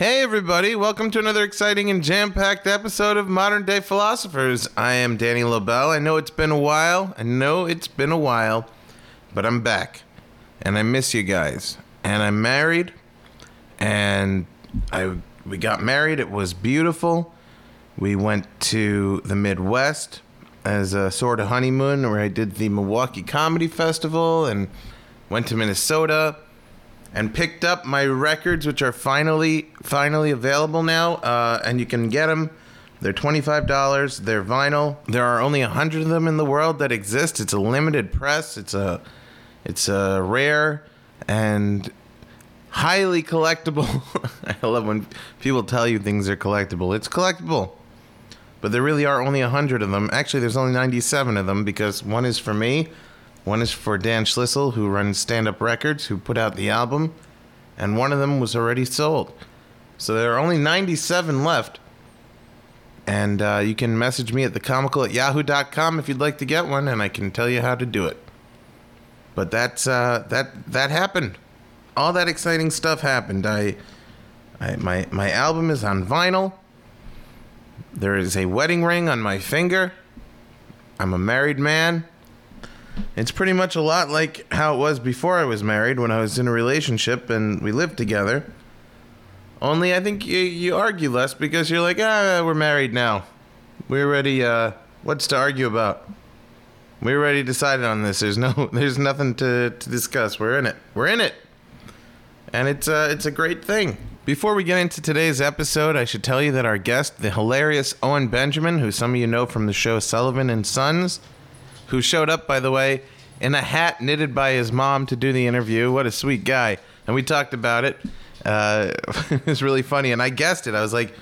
Hey, everybody, welcome to another exciting and jam packed episode of Modern Day Philosophers. I am Danny Lobel. I know it's been a while. I know it's been a while, but I'm back. And I miss you guys. And I'm married. And I we got married. It was beautiful. We went to the Midwest as a sort of honeymoon where I did the Milwaukee Comedy Festival and went to Minnesota and picked up my records, which are finally finally available now, uh, and you can get them. They're twenty five dollars. They're vinyl. There are only hundred of them in the world that exist. It's a limited press. It's a it's a rare and highly collectible. I love when people tell you things are collectible. It's collectible. But there really are only 100 of them. Actually, there's only 97 of them because one is for me, one is for Dan Schlissel, who runs Stand Up Records, who put out the album, and one of them was already sold. So there are only 97 left. And uh, you can message me at thecomical at yahoo.com if you'd like to get one, and I can tell you how to do it. But that's uh, that that happened. All that exciting stuff happened. I, I my my album is on vinyl. There is a wedding ring on my finger. I'm a married man. It's pretty much a lot like how it was before I was married when I was in a relationship and we lived together. Only I think you, you argue less because you're like, ah, we're married now. We're already, uh, what's to argue about? We already decided on this. There's no, there's nothing to, to discuss. We're in it. We're in it. And it's, uh, it's a great thing. Before we get into today's episode, I should tell you that our guest, the hilarious Owen Benjamin, who some of you know from the show Sullivan and Sons, who showed up, by the way, in a hat knitted by his mom to do the interview. What a sweet guy. And we talked about it. Uh, it was really funny. And I guessed it. I was like,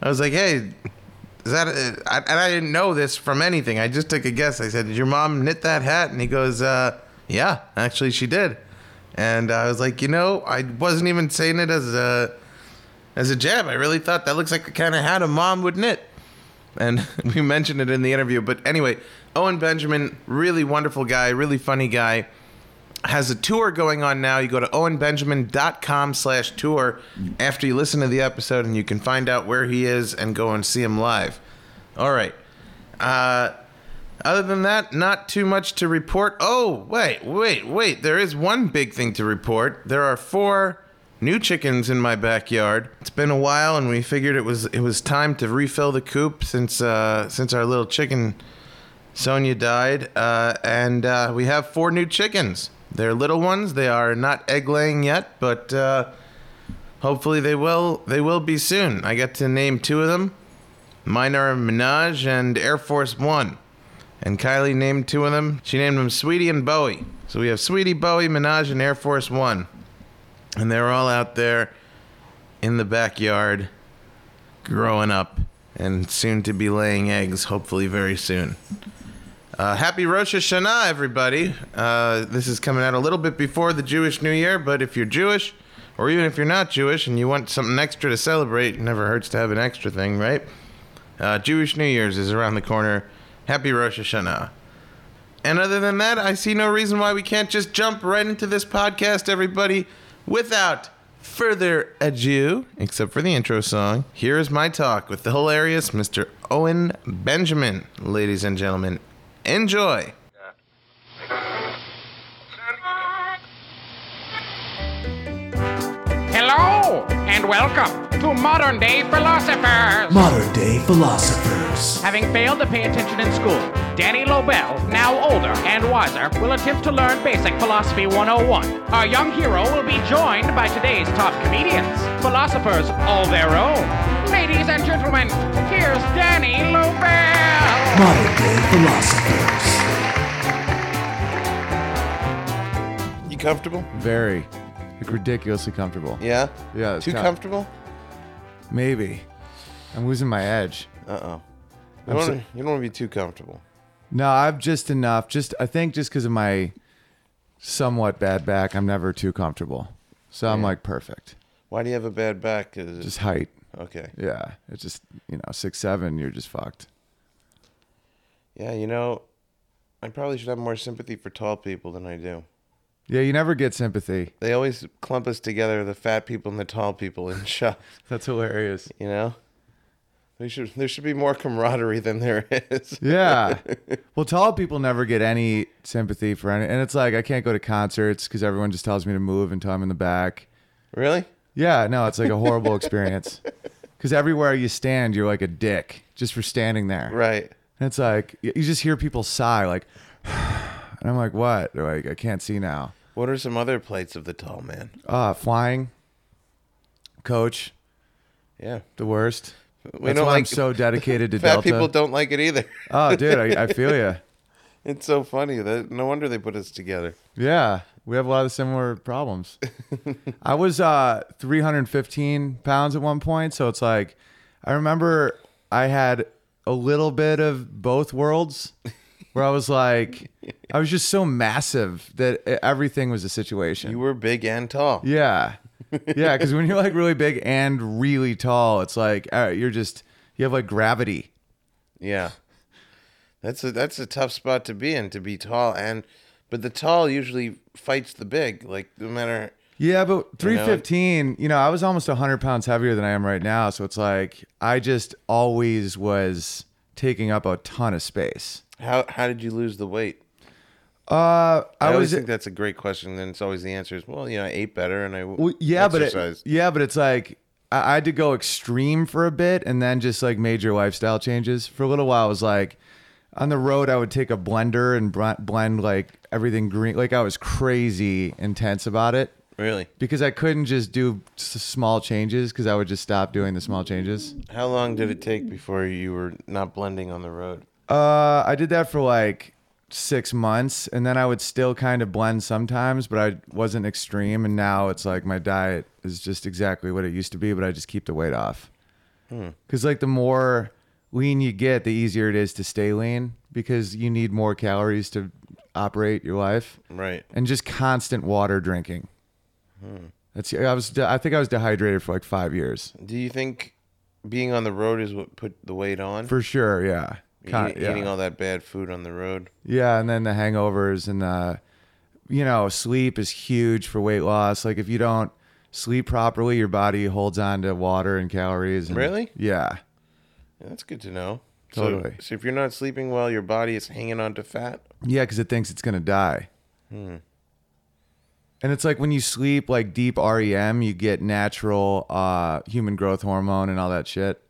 I was like, hey, is that, I, and I didn't know this from anything. I just took a guess. I said, did your mom knit that hat? And he goes, uh, yeah, actually she did. And I was like, you know, I wasn't even saying it as a, as a jab. I really thought that looks like the kind of hat a mom would knit. And we mentioned it in the interview. But anyway, Owen Benjamin, really wonderful guy, really funny guy, has a tour going on now. You go to owenbenjamin.com slash tour after you listen to the episode and you can find out where he is and go and see him live. All right. Uh, other than that, not too much to report. Oh, wait, wait, wait. There is one big thing to report. There are four new chickens in my backyard. It's been a while, and we figured it was it was time to refill the coop since uh, since our little chicken Sonia died, uh, and uh, we have four new chickens. They're little ones. They are not egg laying yet, but uh, hopefully they will. They will be soon. I get to name two of them. Mine are Minaj and Air Force One, and Kylie named two of them. She named them Sweetie and Bowie. So we have Sweetie, Bowie, Minaj, and Air Force One, and they're all out there in the backyard, growing up, and soon to be laying eggs. Hopefully, very soon. Uh, happy Rosh Hashanah, everybody. Uh, this is coming out a little bit before the Jewish New Year, but if you're Jewish, or even if you're not Jewish and you want something extra to celebrate, it never hurts to have an extra thing, right? Uh, Jewish New Year's is around the corner. Happy Rosh Hashanah. And other than that, I see no reason why we can't just jump right into this podcast, everybody, without further ado, except for the intro song. Here is my talk with the hilarious Mr. Owen Benjamin, ladies and gentlemen. Enjoy. Hello, and welcome to Modern Day Philosophers. Modern day philosophers. Having failed to pay attention in school, Danny Lobel, now older and wiser, will attempt to learn basic philosophy 101. Our young hero will be joined by today's top comedians, philosophers all their own. Ladies and gentlemen, here's Danny Lobel. Modern day philosophers. You comfortable? Very. Like ridiculously comfortable. Yeah? Yeah, it's Too kind- comfortable? Maybe. I'm losing my edge. Uh oh. You I'm don't, so- wanna, you don't want to be too comfortable. No, I'm just enough. Just I think just because of my somewhat bad back, I'm never too comfortable. So I'm like perfect. Why do you have a bad back? Is it- Just height. okay. Yeah. It's just you know, six seven, you're just fucked. Yeah, you know, I probably should have more sympathy for tall people than I do. Yeah, you never get sympathy. They always clump us together, the fat people and the tall people in shop. That's hilarious. You know, we should there should be more camaraderie than there is. Yeah. well, tall people never get any sympathy for any, and it's like I can't go to concerts because everyone just tells me to move until I'm in the back. Really? Yeah, no, it's like a horrible experience. Because everywhere you stand, you're like a dick just for standing there. Right. And it's like you just hear people sigh, like, and I'm like, what? They're like, I can't see now. What are some other plates of the tall man? Uh, flying, coach, Yeah. the worst. We That's don't why I'm like so dedicated to fat Delta. people don't like it either. oh, dude, I, I feel you. It's so funny that no wonder they put us together. Yeah, we have a lot of similar problems. I was uh 315 pounds at one point, so it's like I remember I had a little bit of both worlds where I was like I was just so massive that everything was a situation. You were big and tall. yeah. Yeah, cuz when you're like really big and really tall, it's like you're just you have like gravity. Yeah. That's a that's a tough spot to be in to be tall and but the tall usually fights the big. Like no matter Yeah, but 315, you know, I was almost 100 pounds heavier than I am right now. So it's like I just always was taking up a ton of space. How how did you lose the weight? Uh, I, I, always was, think that's a great question. Then it's always the answer is well, you know, I ate better and I well, yeah, but it, yeah, but it's like I, I had to go extreme for a bit and then just like major lifestyle changes. For a little while, I was like on the road, I would take a blender and blend like everything green. Like I was crazy intense about it. really. Because I couldn't just do s- small changes because I would just stop doing the small changes. How long did it take before you were not blending on the road? Uh, I did that for like six months, and then I would still kind of blend sometimes, but I wasn't extreme. And now it's like my diet is just exactly what it used to be, but I just keep the weight off. Because like the more lean you get, the easier it is to stay lean because you need more calories to operate your life, Right. and just constant water drinking. That's I was de- I think I was dehydrated for like five years Do you think being on the road is what put the weight on? for sure. Yeah. Con- Eating, yeah. eating all that bad food on the road. Yeah, and then the hangovers and the, you know, sleep is huge for weight loss. Like if you don't sleep properly, your body holds on to water and calories. And, Really? Yeah. Yeah, that's good to know. Totally. So, so if you're not sleeping well, your body is hanging on to fat. Yeah, because it thinks it's gonna die. Hmm. And it's like when you sleep like deep REM, you get natural uh, human growth hormone and all that shit.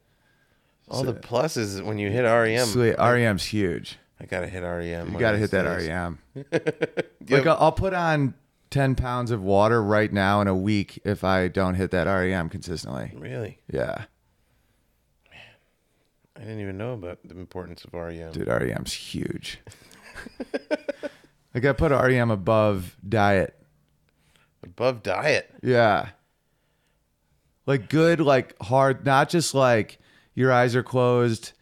All the pluses when you hit REM. Sleep, REM's huge. I gotta hit REM. You got to hit that REM. like I'll, I'll put on ten pounds of water right now in a week if I don't hit that REM consistently. Really? Yeah. I didn't even know about the importance of REM. Dude, REM's huge. like I put REM above diet. Above diet. Yeah. Like good, like hard, not just like your eyes are closed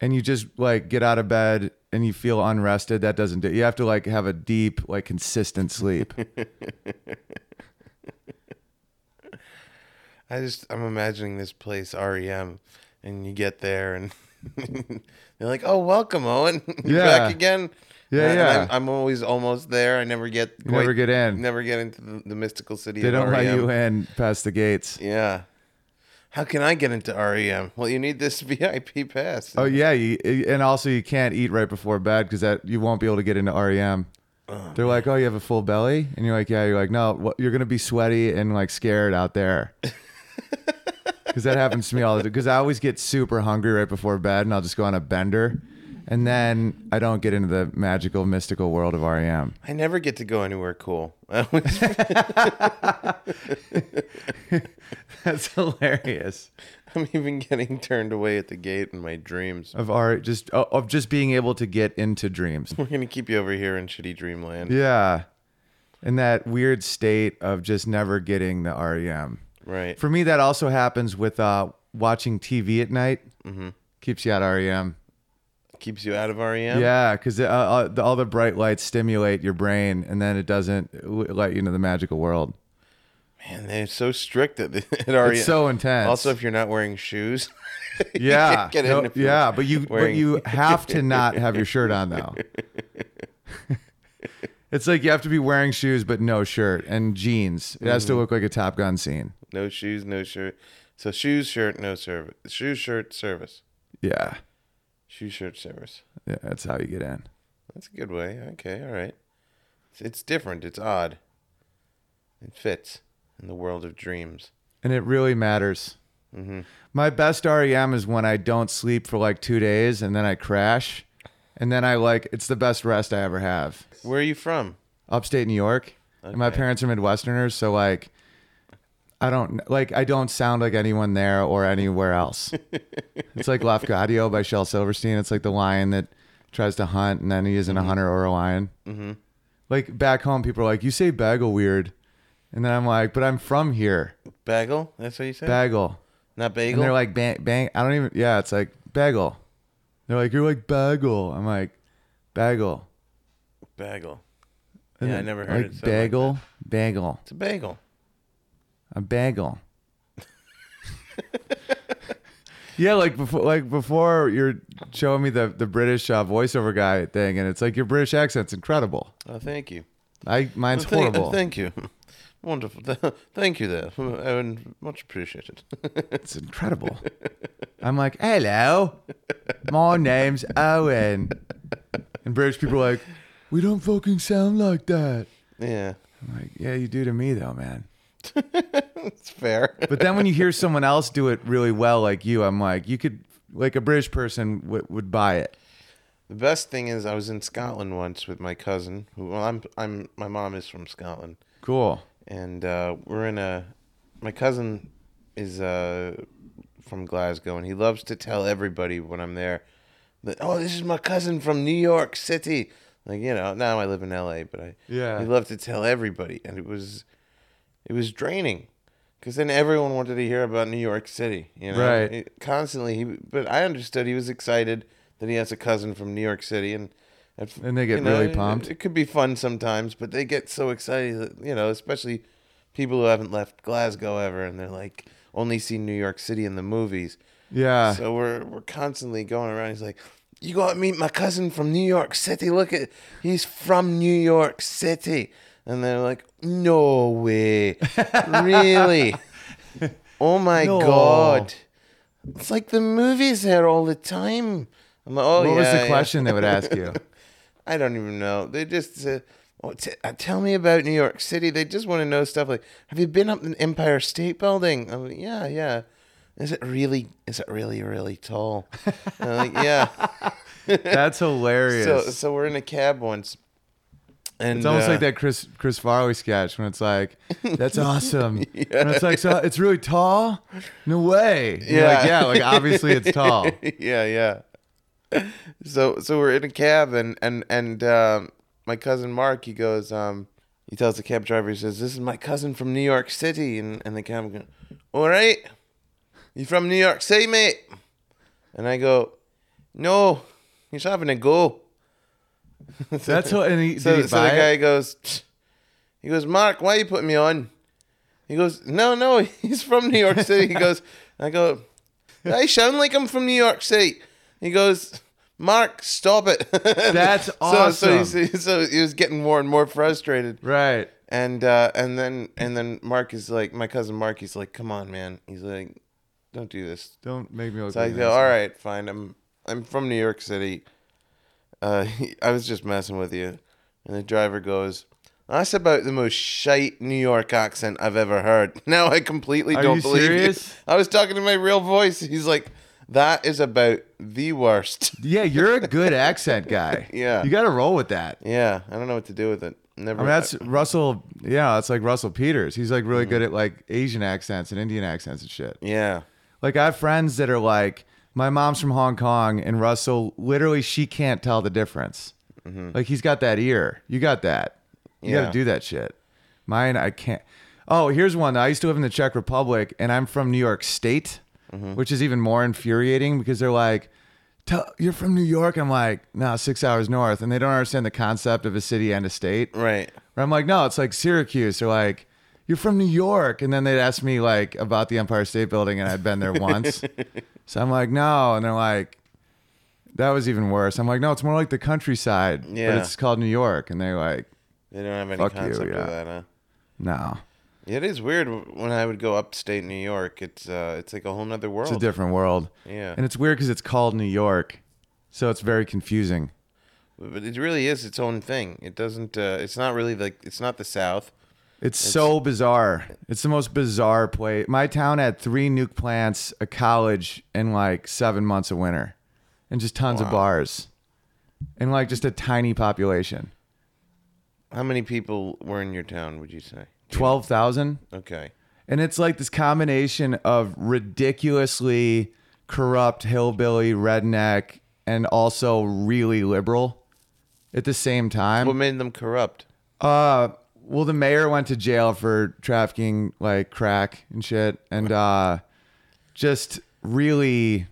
and you just like get out of bed and you feel unrested. That doesn't do. You have to like have a deep, like consistent sleep. I just I'm imagining this place REM, and you get there and they're like, "Oh, welcome, Owen. You're Yeah. back again." Yeah, And yeah. I'm, I'm always almost there. I never get. You never get in. Never get into the, the mystical city. they don't let you in past the gates. Yeah. How can I get into REM? Well, you need this VIP pass. Oh yeah, you, and also you can't eat right before bed because that you won't be able to get into REM. Oh, They're like, "Oh, you have a full belly," and you're like, "Yeah." You're like, "No, what, you're gonna be sweaty and like scared out there." Because that happens to me all the time. Because I always get super hungry right before bed, and I'll just go on a bender, and then I don't get into the magical, mystical world of REM. I never get to go anywhere cool. That's hilarious. I'm even getting turned away at the gate in my dreams. Of art, just of of just being able to get into dreams. We're gonna keep you over here in shitty dreamland. Yeah, in that weird state of just never getting the REM. Right. For me, that also happens with uh, watching TV at night. Mm-hmm. Keeps you at REM. Keeps you out of REM. Yeah, because uh, uh, the- all the bright lights stimulate your brain, and then it doesn't let you into the magical world. Man, they're so strict at, at REM. It's so intense. Also, if you're not wearing shoes. you yeah, can't get no- in if you're yeah, but you but wearing- you have to not have your shirt on though. It's like you have to be wearing shoes but no shirt and jeans. It has to look like a Top Gun scene. No shoes, no shirt. So shoes, shirt, no service. Shoes, shirt, service. Yeah. Shoe, shirt, service. Yeah, that's how you get in. That's a good way. Okay, all right. It's, it's different. It's odd. It fits in the world of dreams. And it really matters. Mm-hmm. My best REM is when I don't sleep for like two days and then I crash. And then I like, it's the best rest I ever have. Where are you from? Upstate New York. And my parents are Midwesterners. So like, I don't, like, I don't sound like anyone there or anywhere else. it's like Lafcadio by Shel Silverstein. It's like the lion that tries to hunt and then he isn't a hunter or a lion. Mm-hmm. Like back home, people are like, you say bagel weird. And then I'm like, but I'm from here. Bagel? That's what you say. Bagel. Not bagel? And they're like, bang, bang. I don't even, yeah, it's like bagel. They're like, you're like bagel. I'm like, bagel. bagel. And Yeah, I never heard like, it like bagel, bagel, It's a bagel. A bagel. yeah, like before, like before, you're showing me the the British uh, voiceover guy thing, and it's like your British accent's incredible. Oh, thank you. I mine's Well, thank, horrible. Thank you. Wonderful. Thank you there. Owen. much appreciated. It's incredible. I'm like, hello, my name's Owen, and British people are like, we don't fucking sound like that. yeah, I'm like, yeah, you do to me though, man. it's fair. But then when you hear someone else do it really well, like you, I'm like, you could, like a British person w- would buy it. The best thing is I was in Scotland once with my cousin. Who, well, I'm I'm my mom is from Scotland, Cool. and uh, we're in a. My cousin is uh, from Glasgow, and he loves to tell everybody when I'm there that oh, this is my cousin from New York City. Like you know, now I live in L.A., but I Yeah. he loved to tell everybody, and it was it was draining. Because then everyone wanted to hear about New York City, you know. Right. It- constantly, he. But I understood he was excited that he has a cousin from New York City, and if- And they get you know, really it- pumped. It, could be fun sometimes, but they get so excited, that, you know, especially people who haven't left Glasgow ever, and they're like only seen New York City in the movies. Yeah. So we're we're constantly going around. He's like, "You got to meet my cousin from New York City. Look at he's from New York City." And they're like, "No way, really? oh my No. god! It's like the movies there all the time." I'm like, "Oh what yeah." was the yeah." question they would ask you? I don't even know. They just uh, oh, t- uh, tell me about New York City. They just want to know stuff like, "Have you been up in Empire State Building?" I'm like, "Yeah, yeah." Is it really? Is it really really tall? I'm like, "Yeah." That's hilarious. So so we're in a cab once, and it's almost uh, like that Chris Chris Farley sketch when it's like, "That's awesome." And it's like, "So it's really tall? No way." Yeah. like, yeah, like obviously it's tall. yeah, yeah. So so we're in a cab and and and um, my cousin Mark he goes um he tells the cab driver he says this is my cousin from New York City and and the cab goes all right you from New York City mate and I go no he's having a go That's what. And he, so, did he so the guy it? goes he goes Mark why are you putting me on he goes no no he's from New York City he goes I go I sound like I'm from New York City he goes Mark stop it That's so awesome. so he, so he was getting more and more frustrated Right. and uh and then and then Mark is like my cousin Mark he's like come on man he's like don't do this Don't make me look. so I go all asshole." right fine I'm I'm from New York City uh I was just messing with you and the driver goes that's about the most shite New York accent I've ever heard. Now I completely Are don't you believe serious? you. I was talking to my real voice. He's like, that is about the worst. Yeah, you're a good accent guy. Yeah. You got to roll with that. Yeah, I don't know what to do with it. Never. I mean, that's Russell. Yeah, that's like Russell Peters. He's like really good at like Asian accents and Indian accents and shit. yeah. Like I have friends that are like, my mom's from Hong Kong, and Russell literally she can't tell the difference. Mm-hmm. Like he's got that ear. You got that. You got to do that shit. Mine, I can't. Oh, here's one. I used to live in the Czech Republic, and I'm from New York State, mm-hmm. which is even more infuriating because they're like, "Tell- "You're from New York." I'm like, "No, six hours north," and they don't understand the concept of a city and a state. Right. Where I'm like, no, it's like Syracuse. They're like, you're from New York. And then they'd ask me like about the Empire State Building and I'd been there once. so I'm like, no. And they're like, that was even worse. I'm like, no, it's more like the countryside, Yeah. but it's called New York. And they're like, They don't have any Fuck you, concept yeah. of that, huh? No, Yeah, it is weird when I would go upstate New York. It's uh, it's like a whole other world. it's a different world. Yeah. and it's weird because it's called New York, so it's very confusing. but it really is its own thing. It doesn't. Uh, it's not really like it's not the South. It's, so bizarre. It's the most bizarre place. My town had three nuke plants, a college, and like seven months of winter, and just tons of bars, and like just a tiny population. How many people were in your town? Would you say? Twelve thousand. Okay. And it's like this combination of ridiculously corrupt hillbilly redneck and also really liberal at the same time. What made them corrupt? Uh well the mayor went to jail for trafficking like crack and shit and uh just really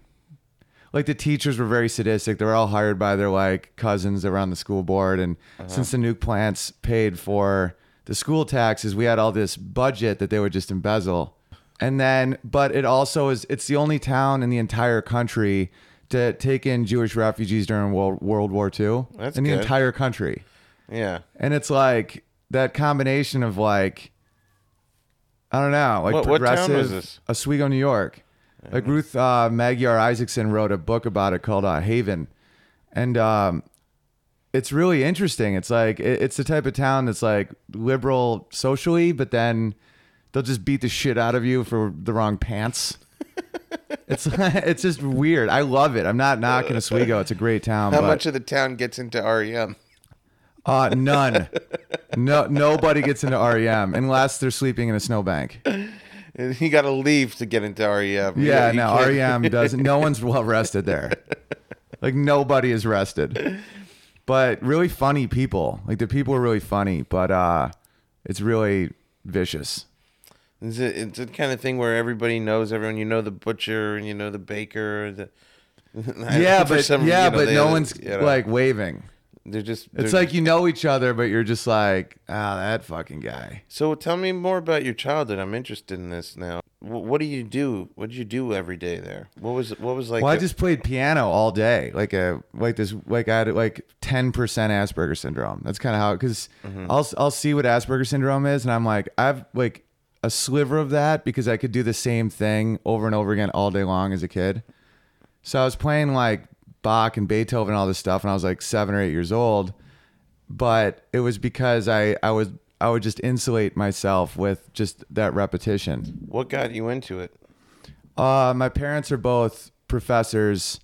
like the teachers were very sadistic. They were all hired by their like cousins around the school board and since the nuke plants paid for the school taxes, we had all this budget that they would just embezzle. And then but it also is it's the only town in the entire country to take in Jewish refugees during World World War II That's in the good. entire country. Yeah. And it's like that combination of like I don't know, like What- what town was progressive this? Oswego, New York. Like Ruth uh, Magyar Isaacson wrote a book about it called uh, Haven, and um, it's really interesting. It's like it, it's the type of town that's like liberal socially, but then they'll just beat the shit out of you for the wrong pants. it's it's just weird. I love it. I'm not knocking Oswego. It's a great town. How but, much of the town gets into REM? Uh, none. No, nobody gets into REM unless they're sleeping in a snowbank. You got to leave to get into REM. Yeah, you no, can't- REM doesn't. No one's well rested there. Like nobody is rested. But really funny people. Like the people are really funny, but uh, it's really vicious. Is it, it's the kind of thing where everybody knows everyone. You know the butcher and you know the baker. The, Yeah, but some- yeah, you know, but no one's you know, like waving. They're just. It's they're- like you know each other, but you're just like, ah, that fucking guy. So tell me more about your childhood. I'm interested in this now. Wh- What do you do? What did you do every day there? What was what was like? Well, I just played piano all day, like a like this, like I had like ten percent Asperger syndrome. That's kind of how because Mm-hmm. I'll I'll see what Asperger syndrome is, and I'm like I've like a sliver of that because I could do the same thing over and over again all day long as a kid. So I was playing like Bach and Beethoven and all this stuff, and I was like seven or eight years old. But it was because I I was I would just insulate myself with just that repetition. what got you into it? Uh, my parents are both professors.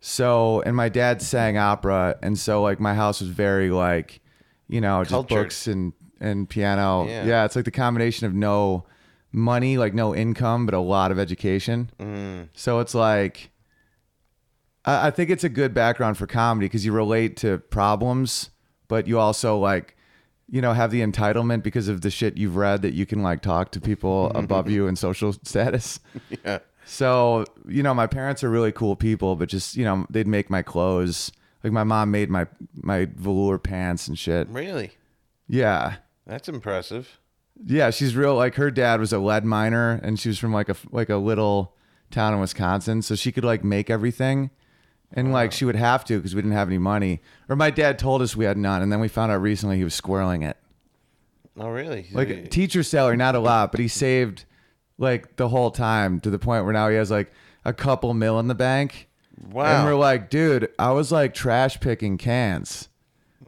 So, and my dad sang opera. And so, like, my house was very, like, you know, just Cultured. books and, and piano. Yeah. Yeah. It's like the combination of no money, like, no income, but a lot of education. Mm. So, it's like, I, I think it's a good background for comedy because you relate to problems, but you also, like, you know, have the entitlement because of the shit you've read that you can like talk to people above you in social status. Yeah. So, you know, my parents are really cool people, but just, you know, they'd make my clothes. Like my mom made my my velour pants and shit. Really? Yeah. That's impressive. Yeah, she's real like her dad was a lead miner and she was from like a like a little town in Wisconsin, so she could like make everything. And like uh-huh. she would have to because we didn't have any money. Or my dad told us we had none, and then we found out recently he was squirreling it. Oh, really? like teacher salary, not a lot, but he saved like the whole time to the point where now he has like a couple mil in the bank. wow. And we're like, dude, I was like trash picking cans.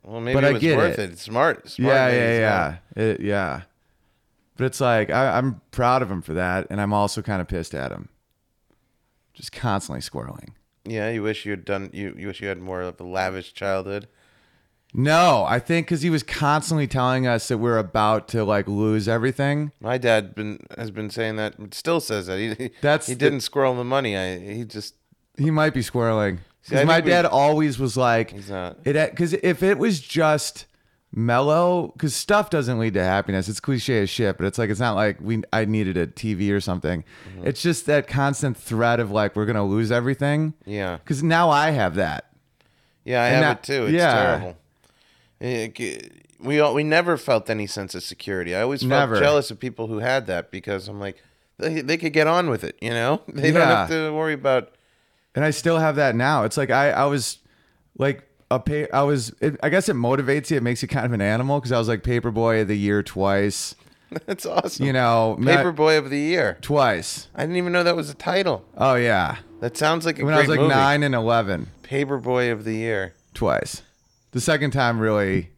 well, maybe but it I get worth it. it. Smart. Smart. yeah, maybe yeah, yeah, It- yeah. But it's like I, I'm proud of him for that, and I'm also kind of pissed at him. Just constantly squirreling. Yeah, you wish you had done. You, you wish you had more of a lavish childhood. No, I think because he was constantly telling us that we're about to like lose everything. My dad been has been saying that. Still says that he. That's he the- didn't squirrel the money. I. He just. He might be squirreling. Because my think we- dad always was like, He's not. it because if it was just mellow, because stuff doesn't lead to happiness. It's cliche as shit, but it's like it's not like we I needed a TV or something. Mm-hmm. It's just that constant threat of like we're gonna lose everything. Yeah. Because now I have that. Yeah, I And have now- it too. It's yeah. terrible. It- we all, we never felt any sense of security. I always felt Never. jealous of people who had that because I'm like, they, they could get on with it, you know? They don't have to worry about. And I still have that now. It's like I, I was like a pay. I was. It, I guess it motivates you. It makes you kind of an animal because I was like paper boy of the year twice. That's awesome. You know, ma- Paper Boy of the Year. twice. I didn't even know that was a title. Oh yeah, That sounds like a when I was like movie. nine and eleven, Paper Boy of the Year. twice. The second time really,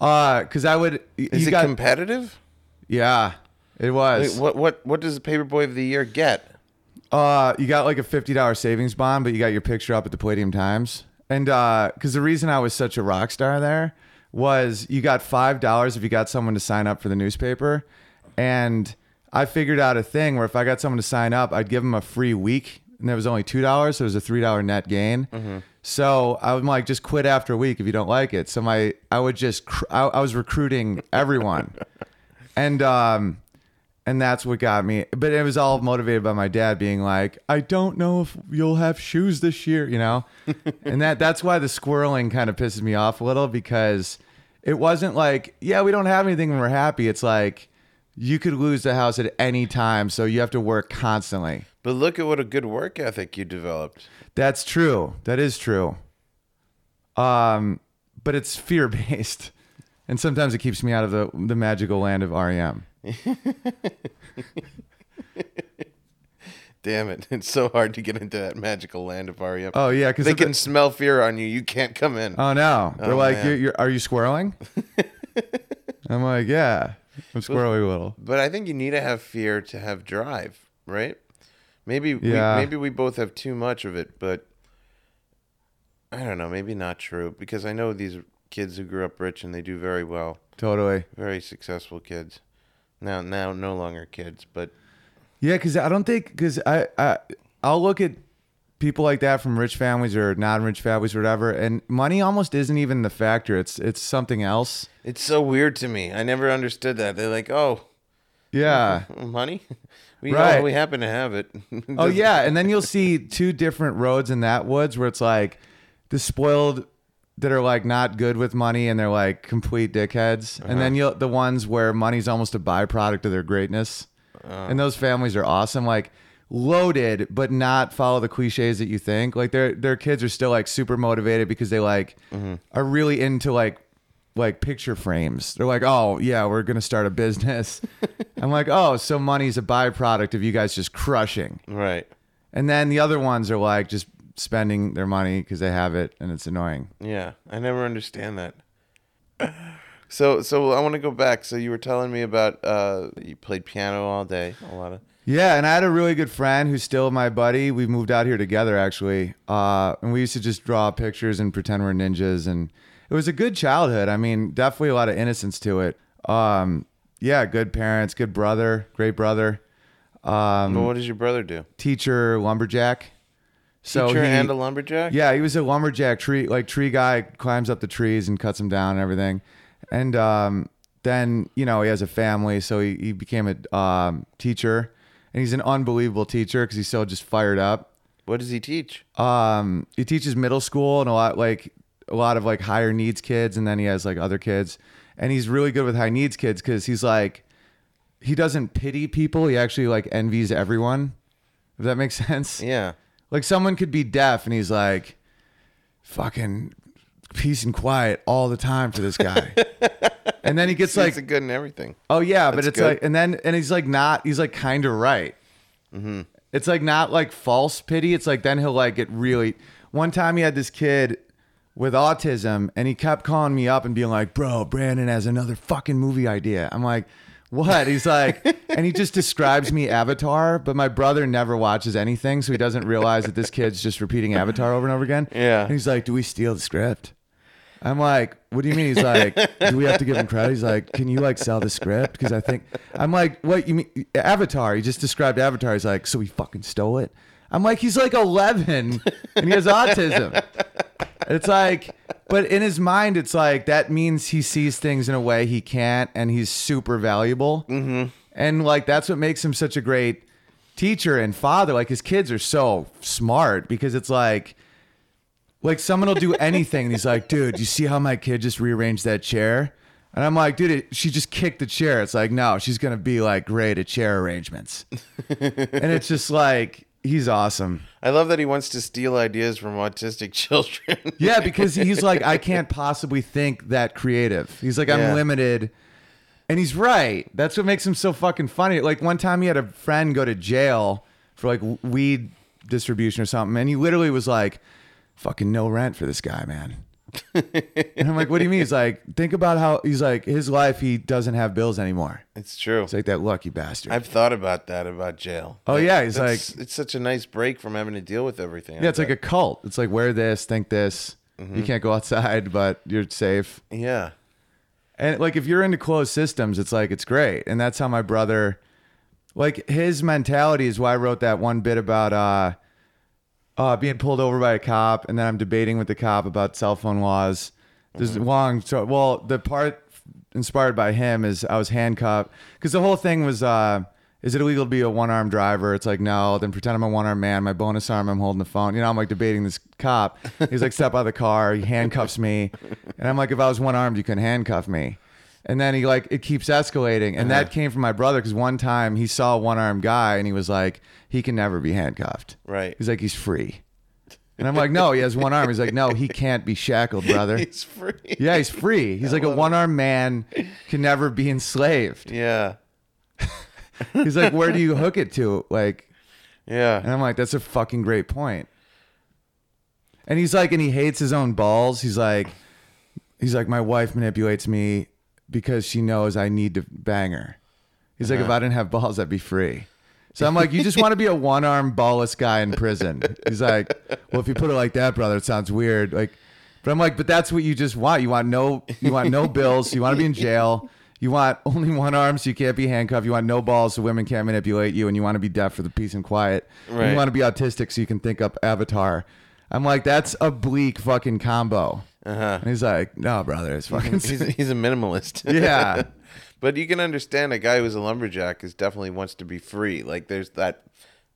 uh, because I would. Is it got, competitive? yeah, it was. Wait, what what what does the Paper Boy of the Year get? Uh, you got like a fifty dollars savings bond, but you got your picture up at the Palladium Times. And uh, because the reason I was such a rock star there was you got five dollars if you got someone to sign up for the newspaper, and I figured out a thing where if I got someone to sign up, I'd give them a free week, and there was only two dollars, so it was a three dollar net gain. So I was like, just quit after a week if you don't like it. So my I would just cr- I, I was recruiting everyone, and um and that's what got me but it was all motivated by my dad being like i don't know if you'll have shoes this year you know? And that that's why the squirreling kind of pisses me off a little because it wasn't like yeah we don't have anything when we're happy. It's like you could lose the house at any time so you have to work constantly. But look at what a good work ethic you developed. that's true. That is true. Um but it's fear based and sometimes it keeps me out of the the magical land of rem Damn it! It's so hard to get into that magical land of REM. oh yeah because they can smell fear on you. You can't come in. Oh no! They're Oh, like, man. you're, you're, "Are you squirreling?" I'm like, "Yeah, I'm squirreling a little." But I think you need to have fear to have drive, right? Maybe Yeah. we, maybe we both have too much of it, but I don't know. Maybe not true because I know these kids who grew up rich and they do very well, Totally. very successful kids. Now, now no longer kids, but Yeah, because I don't think because I, I I'll look at people like that from rich families or non-rich families or whatever, and money almost isn't even the factor. It's it's something else. it's so weird to me. I never understood that. They're like, oh, Yeah. money. We Right. we happen to have it. Oh yeah, and then you'll see two different roads in that woods where it's like the spoiled that are like not good with money and they're like complete dickheads, and uh-huh. then you'll the ones where money's almost a byproduct of their greatness, uh. and those families are awesome. Like loaded, but not follow the cliches that you think. Like their their kids are still like super motivated because they like mm-hmm. are really into like like picture frames. They're like, oh yeah, we're gonna start a business. I'm like, oh, so money's a byproduct of you guys just crushing. right. And then the other ones are like just spending their money because they have it and it's annoying. Yeah, I never understand that. So, so I want to go back. So you were telling me about uh, you played piano all day, a lot of. Yeah, and I had a really good friend who's still my buddy. We moved out here together actually, uh, and we used to just draw pictures and pretend we're ninjas, and it was a good childhood. I mean, definitely a lot of innocence to it. Um, yeah, good parents, good brother, great brother, but what does your brother do? teacher, lumberjack. So Teacher he- and a lumberjack. Yeah, he was a lumberjack tree like tree guy, climbs up the trees and cuts them down and everything. And um, then you know he has a family, so he, he became a um, teacher, and he's an unbelievable teacher because he's so just fired up. What does he teach? Um, he teaches middle school and a lot like a lot of like higher needs kids, and then he has like other kids, and he's really good with high needs kids because he's like he doesn't pity people, he actually like envies everyone. If that makes sense. Yeah. Like someone could be deaf and he's like, fucking peace and quiet all the time for this guy. and then he gets Like, good and everything. oh yeah, but That's it's good. like, and then, and he's like not, he's like kind of right. Mm-hmm. It's like not like false pity. It's like then he'll like get really, one time he had this kid with autism and he kept calling me up and being like, bro, Brandon has another fucking movie idea. I'm like, what? He's like, and he just describes me Avatar, but my brother never watches anything, so he doesn't realize that this kid's just repeating Avatar over and over again. Yeah. And he's like, do we steal the script? I'm like, what do you mean? He's like, do we have to give him credit? He's like, can you like sell the script? Because I think I'm like, what you mean? Avatar. He just described Avatar. He's like, so we fucking stole it. I'm like, he's like 11 and he has autism. It's like, but in his mind, it's like that means he sees things in a way he can't, and he's super valuable. Mm-hmm. And like that's what makes him such a great teacher and father. Like his kids are so smart because it's like, like someone will do anything, and he's like, dude, you see how my kid just rearranged that chair? And I'm like, dude, it, she just kicked the chair. It's like, no, she's gonna be like great at chair arrangements. and it's just like he's awesome. I love that he wants to steal ideas from autistic children. Yeah, because he's like, I can't possibly think that creative. He's like, I'm Yeah. limited. And he's right. That's what makes him so fucking funny. Like one time he had a friend go to jail for like weed distribution or something, and he literally was like, fucking no rent for this guy, man. and I'm like, what do you mean? He's like, think about how he's like, his life, he doesn't have bills anymore. it's true. It's like that lucky bastard. I've thought about that about jail. Oh, yeah, he's That's- it's such a nice break from having to deal with everything. yeah, it's like a cult. It's like, wear this, think this. Mm-hmm. You can't go outside, but you're safe. yeah. And like if you're into closed systems, it's like it's great. And that's how my brother like his mentality is why I wrote that one bit about uh uh being pulled over by a cop and then I'm debating with the cop about cell phone laws. There's long so well the part inspired by him is I was handcuffed because the whole thing was uh is it illegal to be a one armed driver? It's like no. Then pretend I'm a one armed man. My bonus arm, I'm holding the phone. You know, I'm like debating this cop. He's like, step out of the car. He handcuffs me, and I'm like, if I was one armed, you couldn't handcuff me. And then he like it keeps escalating, and that uh-huh. came from my brother because one time he saw a one armed guy and he was like, he can never be handcuffed. Right. He's like, he's free. And I'm like, no, he has one arm. He's like, no, he can't be shackled, brother. He's free. Yeah, he's free. He's like a one armed man can never be enslaved. Yeah. He's like, where do you hook it to? Like, Yeah. and I'm like, that's a fucking great point. And he's like, and he hates his own balls. He's like, he's like, my wife manipulates me because she knows I need to bang her. He's like, if uh-huh. I didn't have balls, I'd be free. So I'm like, you just want to be a one armed ballless guy in prison. He's like, well, if you put it like that, brother, it sounds weird. Like, but I'm like, but that's what you just want. You want no, you want no bills. You want to be in jail. You want only one arm, so you can't be handcuffed. You want no balls, so women can't manipulate you, and you want to be deaf for the peace and quiet. And Right. you want to be autistic, so you can think up Avatar. I'm like, that's a bleak fucking combo. Uh-huh. And he's like, no, brother, it's fucking. He's, he's a minimalist. Yeah. but you can understand a guy who's a lumberjack is definitely wants to be free. Like there's that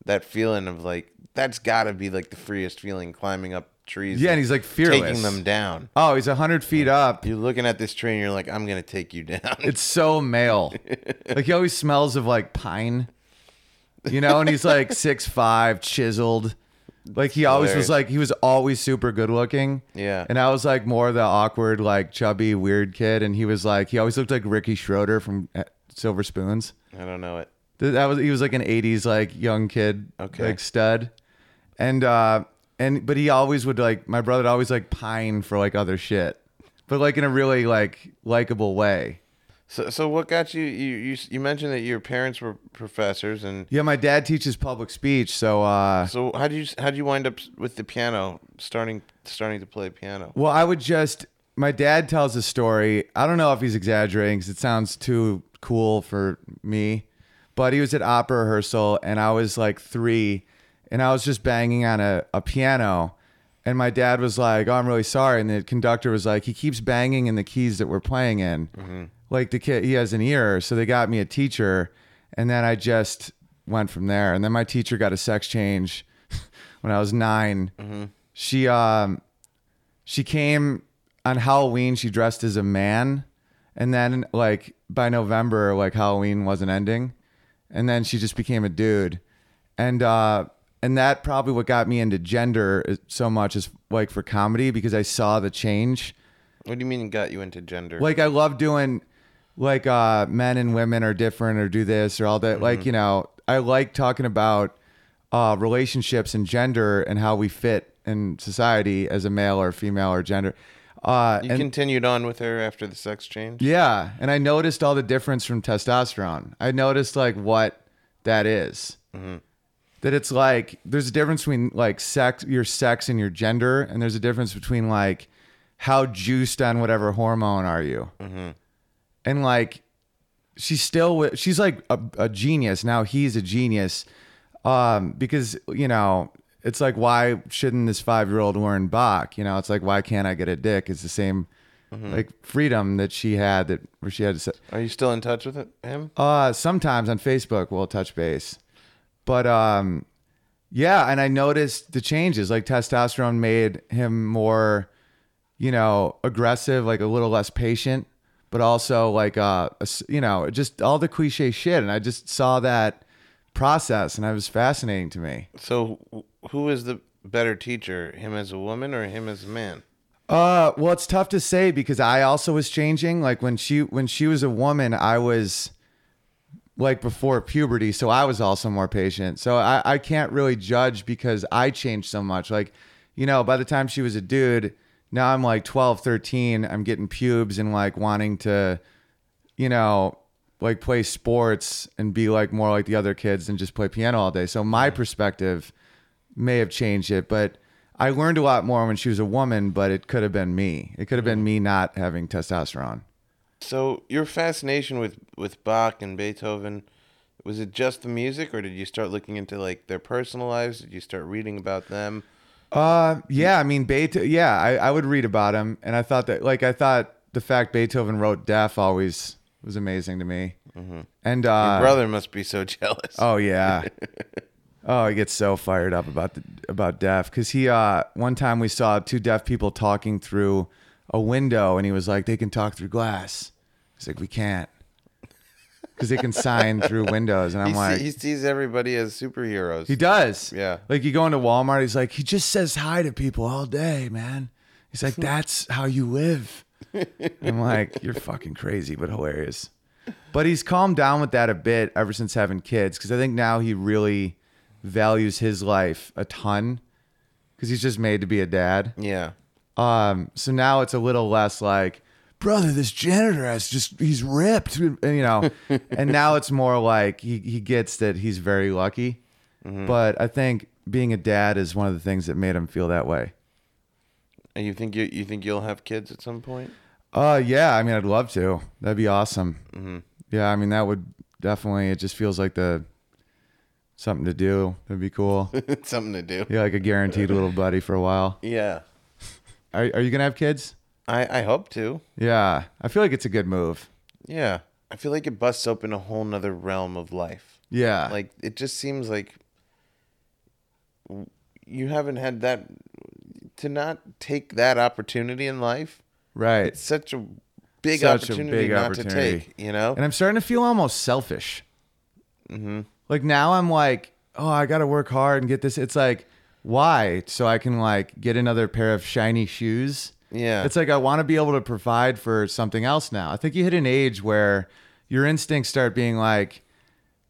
that feeling of like that's got to be like the freest feeling climbing up trees. Yeah, and he's like fearless. taking them down. oh, he's hundred feet up. You're looking at this tree and you're like, I'm gonna take you down. It's so male. like he always smells of like pine. You know, and he's like six five, chiseled. Like he always was hilarious. like he was always super good looking. Yeah. And I was like more the awkward, like chubby, weird kid, and he was like he always looked like Ricky Schroder from uh, Silver Spoons. I don't know it. Th- That was he was like an '80s like young kid, Okay. like stud, and uh and but he always would like my brother would always like pine for like other shit, but like in a really like likable way. So so what got you? You you you mentioned that your parents were professors, and Yeah, my dad teaches public speech, so uh so how did you how did you wind up with the piano starting starting to play piano? well, I would just my dad tells a story. I don't know if he's exaggerating cuz it sounds too cool for me, but he was at opera rehearsal and I was like 3 and I was just banging on a, a piano and my dad was like, "Oh, I'm really sorry." And the conductor was like, "He keeps banging in the keys that we're playing in." Like the kid, he has an ear, so they got me a teacher, and then I just went from there. And then my teacher got a sex change when I was 9 She um, she came on Halloween. She dressed as a man, and then like by November, like Halloween wasn't ending, and then she just became a dude, and uh, and that probably what got me into gender so much is like for comedy because I saw the change. What do you mean got you into gender? Like I love doing like uh men and women are different or do this or all that. Like, you know, I like talking about uh relationships and gender and how we fit in society as a male or female or gender. Uh you and continued on with her after the sex change. yeah, and I noticed all the difference from testosterone. I noticed like what that is. That it's like there's a difference between like sex, your sex and your gender, and there's a difference between like how juiced on whatever hormone are you. And like she's still with, she's like a, a genius now. He's a genius um, because you know it's like why shouldn't this five year old learn Bach? You know, it's like why can't I get a dick? It's the same like freedom that she had that where she had to say. Are you still in touch with it, him? Uh, sometimes on Facebook we'll touch base, but um, yeah, and I noticed the changes. Like testosterone made him more, you know, aggressive, like a little less patient, but also like uh, you know, just all the cliche shit. And I just saw that process, and it was fascinating to me. So, who is the better teacher, him as a woman or him as a man? Uh, well, it's tough to say because I also was changing. Like when she when she was a woman, I was like before puberty, so I was also more patient. So I I can't really judge because I changed so much. Like, you know, by the time she was a dude, now I'm like 12, 13, I'm getting pubes and like wanting to you know, like play sports and be like more like the other kids than just play piano all day. So my perspective may have changed it, but I learned a lot more when she was a woman, but it could have been me. It could have been me not having testosterone. So, your fascination with with Bach and Beethoven was it just the music, or did you start looking into like their personal lives? Did you start reading about them? Uh, yeah, I mean, Beethoven, yeah, I, I would read about him. And I thought that, like, I thought the fact Beethoven wrote deaf always was amazing to me. And, uh, Your brother must be so jealous. Oh yeah. oh, he gets so fired up about the about deaf because he uh one time we saw two deaf people talking through a window and he was like they can talk through glass. He's like we can't because they can sign through windows and I'm he, see- like he sees everybody as superheroes. he does. Yeah. Like you go into Walmart, he's like he just says hi to people all day, man. He's like that's how you live. I'm like you're fucking crazy but hilarious. But he's calmed down with that a bit ever since having kids because I think now he really values his life a ton because he's just made to be a dad. Yeah. Um, so now it's a little less like, brother, this janitor has just he's ripped, and, you know. and now it's more like he he gets that he's very lucky. But I think being a dad is one of the things that made him feel that way. And you think you you think you'll have kids at some point? Uh, yeah. I mean, I'd love to. That'd be awesome. Yeah, I mean, that would definitely. It just feels like the something to do. That'd be cool. something to do. Yeah, like a guaranteed little buddy for a while. Yeah. Are Are you gonna have kids? I I hope to. Yeah, I feel like it's a good move. Yeah. I feel like it busts open a whole nother realm of life. Yeah, Like it just seems like you haven't had that to not take that opportunity in life. right. It's such a big Such a opportunity big not to take, you know? and I'm starting to feel almost selfish. Mm-hmm. Like now, I'm like, oh, I got to work hard and get this. It's like, why? So I can like get another pair of shiny shoes. Yeah. It's like I want to be able to provide for something else now. I think you hit an age where your instincts start being like,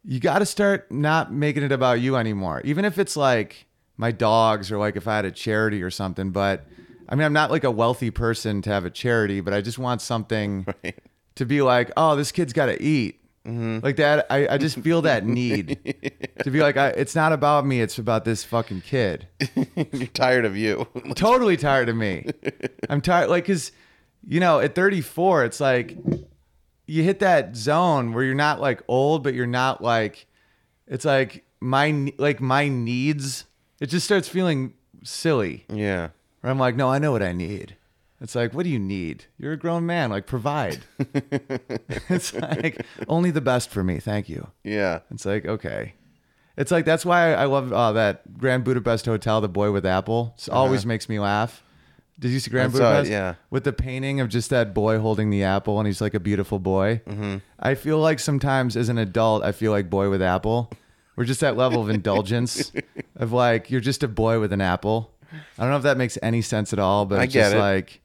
you got to start not making it about you anymore. Even if it's like my dogs or like if I had a charity or something. But I mean, I'm not like a wealthy person to have a charity, but I just want something to be like, oh, this kid's got to eat. Mm-hmm. Like that. I, I just feel that need to be like, I, it's not about me. It's about this fucking kid You're tired of you. totally tired of me. I'm tired, like, cause you know, at 34, it's like you hit that zone where you're not like old, but you're not like, it's like my like my needs. It just starts feeling silly. yeah. Where I'm like, no, I know what I need. It's like, what do you need? You're a grown man. Like, provide. it's like only the best for me. Thank you. Yeah. It's like okay. It's like that's why I love uh, that Grand Budapest Hotel, The Boy with Apple. It always makes me laugh. Did you see Grand I saw it, Budapest? yeah. With the painting of just that boy holding the apple, and he's like a beautiful boy. Mm-hmm. I feel like sometimes as an adult, I feel like Boy with Apple. We're just that level of indulgence of like you're just a boy with an apple. I don't know if that makes any sense at all, but I it's just it. like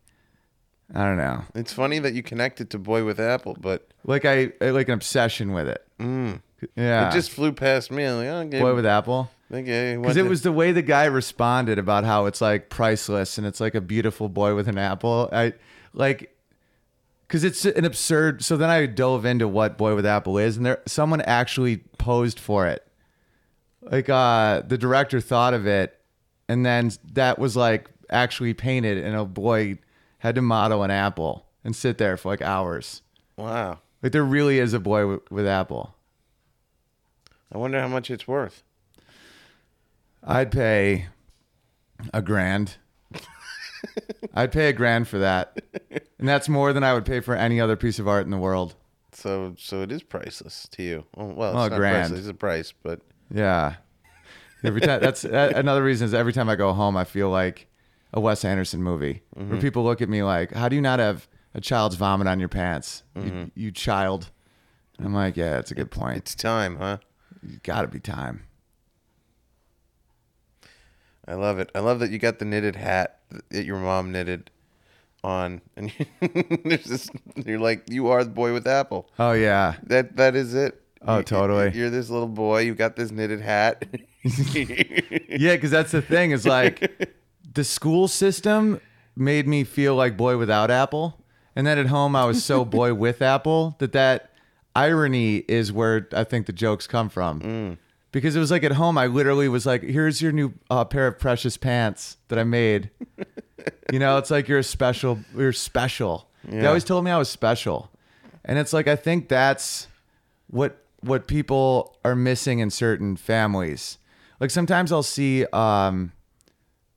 I don't know. It's funny that you connected to Boy with Apple, but Like I, like an obsession with it. Mm. Yeah, it just flew past me. I'm like, oh, okay. boy with apple. okay, Because it was the way the guy responded about how it's like priceless and it's like a beautiful boy with an apple. I like because it's an absurd. So then I dove into what boy with apple is, and there someone actually posed for it. Like uh, the director thought of it, and then that was like actually painted, and a boy had to model an apple and sit there for like hours. wow. Like there really is a boy w- with apple. I wonder how much it's worth. I'd pay a grand. I'd pay a grand for that. And that's more than I would pay for any other piece of art in the world. So, so it is priceless to you. Oh, well, it's Well, not grand. priceless. It's a price, but Yeah. Every time that's that, another reason is every time I go home I feel like a Wes Anderson movie where mm-hmm. people look at me like, "How do you not have a child's vomit on your pants? You, mm-hmm. you child." And I'm like, "Yeah, that's a good point." it's time, huh? You got to be time. I love it. I love that you got the knitted hat that your mom knitted on, and there's this. You're like, you are the boy with apple. Oh yeah. That that is it. Oh, totally. You're this little boy. You got this knitted hat. Yeah, because that's the thing is like the school system made me feel like boy without apple, and then at home I was so boy with apple that that irony is where I think the jokes come from. Because it was like at home, I literally was like, "Here's your new uh, pair of precious pants that I made." you know, it's like you're a special. You're special. They always told me I was special, and it's like I think that's what what people are missing in certain families. Like sometimes I'll see um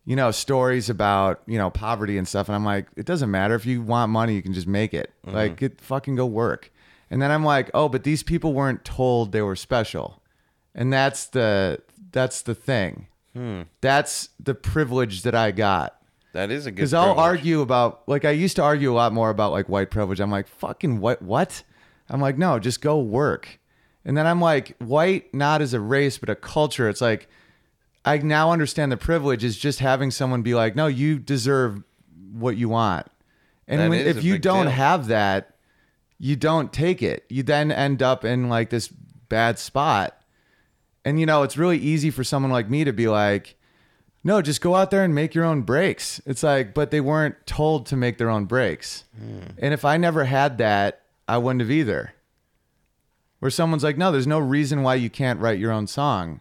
you know stories about, you know, poverty and stuff and I'm like it doesn't matter if you want money you can just make it. Mm-hmm. Like get fucking go work. And then I'm like, "Oh, but these people weren't told they were special." And that's the that's the thing. Hmm. That's the privilege that I got. that is a good. Because I'll argue about like I used to argue a lot more about like white privilege. I'm like fucking what what? I'm like no, just go work. And then I'm like white not as a race but a culture. It's like I now understand the privilege is just having someone be like no, you deserve what you want. And That when, is if you big don't deal. have that, you don't take it. You then end up in like this bad spot. And you know, it's really easy for someone like me to be like, no, just go out there and make your own breaks. It's like, but they weren't told to make their own breaks. Hmm. And if I never had that, I wouldn't have either. Where someone's like, no, there's no reason why you can't write your own song.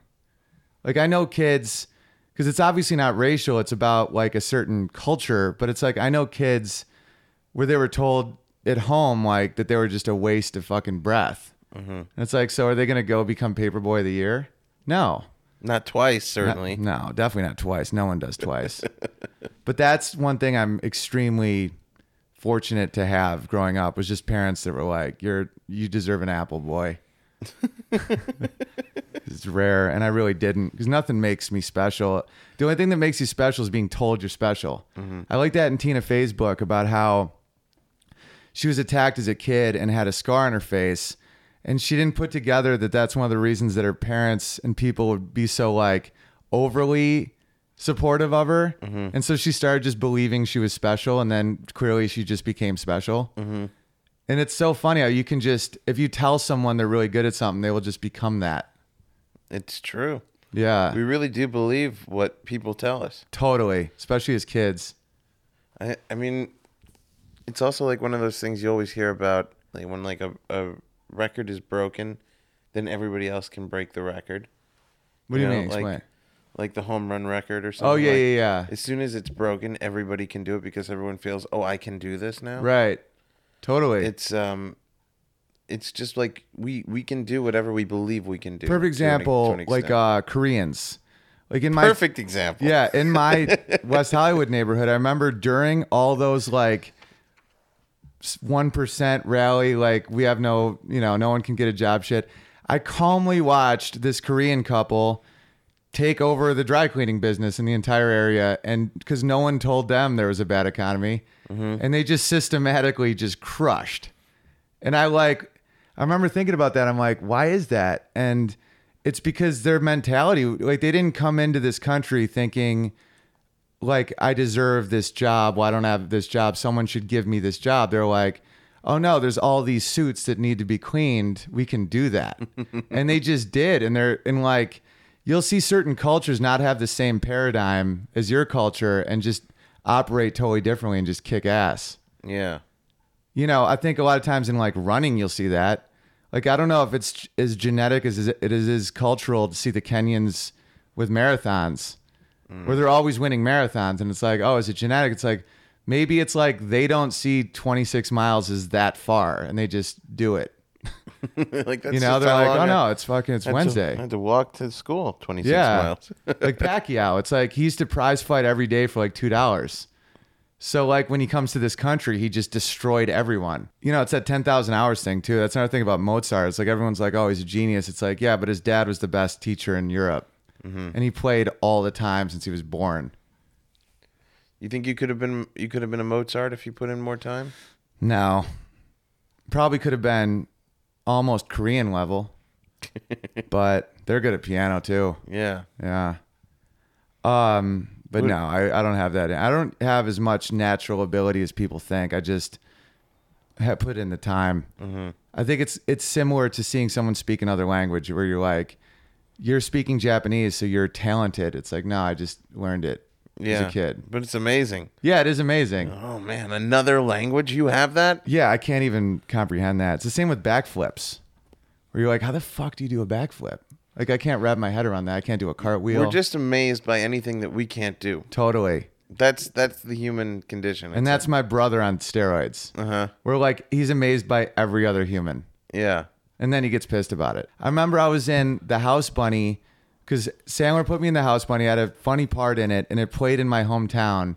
Like, I know kids, because it's obviously not racial, it's about like a certain culture, but it's like, I know kids where they were told at home, like, that they were just a waste of fucking breath. Mm-hmm. And it's like, so are they going to go become Paperboy of the Year? No. Not twice, Not- certainly. no, definitely not twice. No one does twice. but that's one thing I'm extremely fortunate to have growing up was just parents that were like, "You're you deserve an apple, boy." it's rare, and I really didn't because nothing makes me special. The only thing that makes you special is being told you're special. Mm-hmm. I like that in Tina Fey's book about how she was attacked as a kid and had a scar on her face and she didn't put together that that's one of the reasons that her parents and people would be so like overly supportive of her. Mm-hmm. And so she started just believing she was special and then clearly she just became special. Mm-hmm. And it's so funny how you can just if you tell someone they're really good at something they will just become that It's true. yeah We really do believe what people tell us. totally especially as kids I, I mean, it's also like one of those things you always hear about, like when like a, a record is broken, then everybody else can break the record. what do you know, mean like- explain Like the home run record or something. oh yeah like- yeah yeah As soon as it's broken, everybody can do it because everyone feels, oh, I can do this now. right totally It's um, it's just like we we can do whatever we believe we can do. perfect to an- example to an like uh koreans like in my perfect example. Yeah, in my West Hollywood neighborhood, I remember during all those like one percent rally, like we have no, you know, no one can get a job shit. I calmly watched this Korean couple take over the dry cleaning business in the entire area, and because no one told them there was a bad economy, and they just systematically just crushed. And I like, I remember thinking about that. I'm like, why is that? And it's because their mentality, like they didn't come into this country thinking, like I deserve this job. Well, I don't I have this job. Someone should give me this job. They're like, oh no, there's all these suits that need to be cleaned. We can do that, and they just did. And they're and like, you'll see certain cultures not have the same paradigm as your culture and just operate totally differently and just kick ass Yeah. you know, I think a lot of times in like running, you'll see that. Like, I don't know if it's as genetic as it is as cultural to see the Kenyans with marathons, where they're always winning marathons, and it's like, oh, is it genetic? It's like maybe it's like they don't see 26 miles as that far, and they just do it. like that's You know, they're like, oh I- no, it's fucking, it's I had to- Wednesday. I had to walk to school 26 yeah, miles. like Pacquiao, it's like he used to prize fight every day for like two dollars. So like when he comes to this country, he just destroyed everyone. You know, it's that ten thousand hours thing too. That's another thing about Mozart. It's like everyone's like, oh, he's a genius. It's like, yeah, but his dad was the best teacher in Europe, and he played all the time since he was born. You think you could have been you could have been a Mozart if you put in more time? No, probably could have been almost Korean level, but They're good at piano too. Yeah. Yeah. Um, but no, I, I don't have that. I don't have as much natural ability as people think. I just have put in the time. Mm-hmm. I think it's it's similar to seeing someone speak another language, where you're like, you're speaking Japanese, so you're talented. It's like, no, I just learned it Yeah. as a kid. But it's amazing. Yeah, it is amazing. Oh man, another language you have that? Yeah, I can't even comprehend that. It's the same with backflips, where you're like, how the fuck do you do a backflip? Like, I can't wrap my head around that. I can't do a cartwheel. We're just amazed by anything that we can't do. totally. That's that's the human condition. And that's my brother on steroids. uh huh. We're like, he's amazed by every other human. Yeah. And then he gets pissed about it. I remember I was in the House Bunny because Sandler put me in the House Bunny. I had a funny part in it, and it played in my hometown.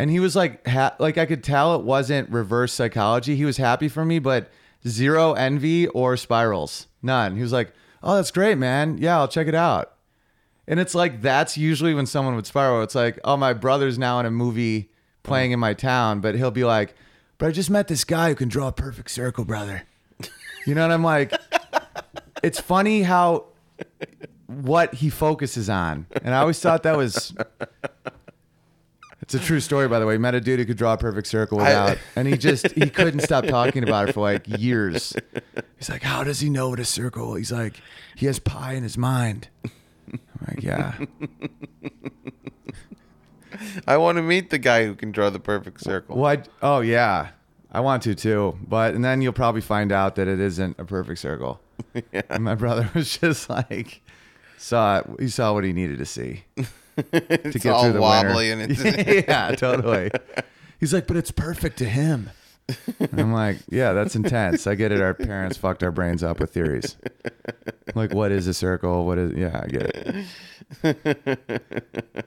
And he was like, ha- like I could tell it wasn't reverse psychology. He was happy for me, but zero envy or spirals, none. He was like, "Oh, that's great, man. Yeah, I'll check it out." And it's like that's usually when someone would spiral. It's like, "Oh, my brother's now in a movie playing in my town," but he'll be like, "But I just met this guy who can draw a perfect circle, brother." You know what I'm like? it's funny how what he focuses on. And I always thought that was It's a true story by the way. He met a dude who could draw a perfect circle without and he just he couldn't stop talking about it for like years. He's like, How does he know what a circle? He's like, he has pie in his mind. I'm like, yeah. I want to meet the guy who can draw the perfect circle. What? Oh yeah, I want to too. But and then you'll probably find out that it isn't a perfect circle. And my brother was just like saw it. He saw what he needed to see to it's all winter. wobbly and it's yeah, totally. He's like, but it's perfect to him. And I'm like, yeah, that's intense. I get it. Our parents fucked our brains up with theories. Like, what is a circle? What is? Yeah, I get it.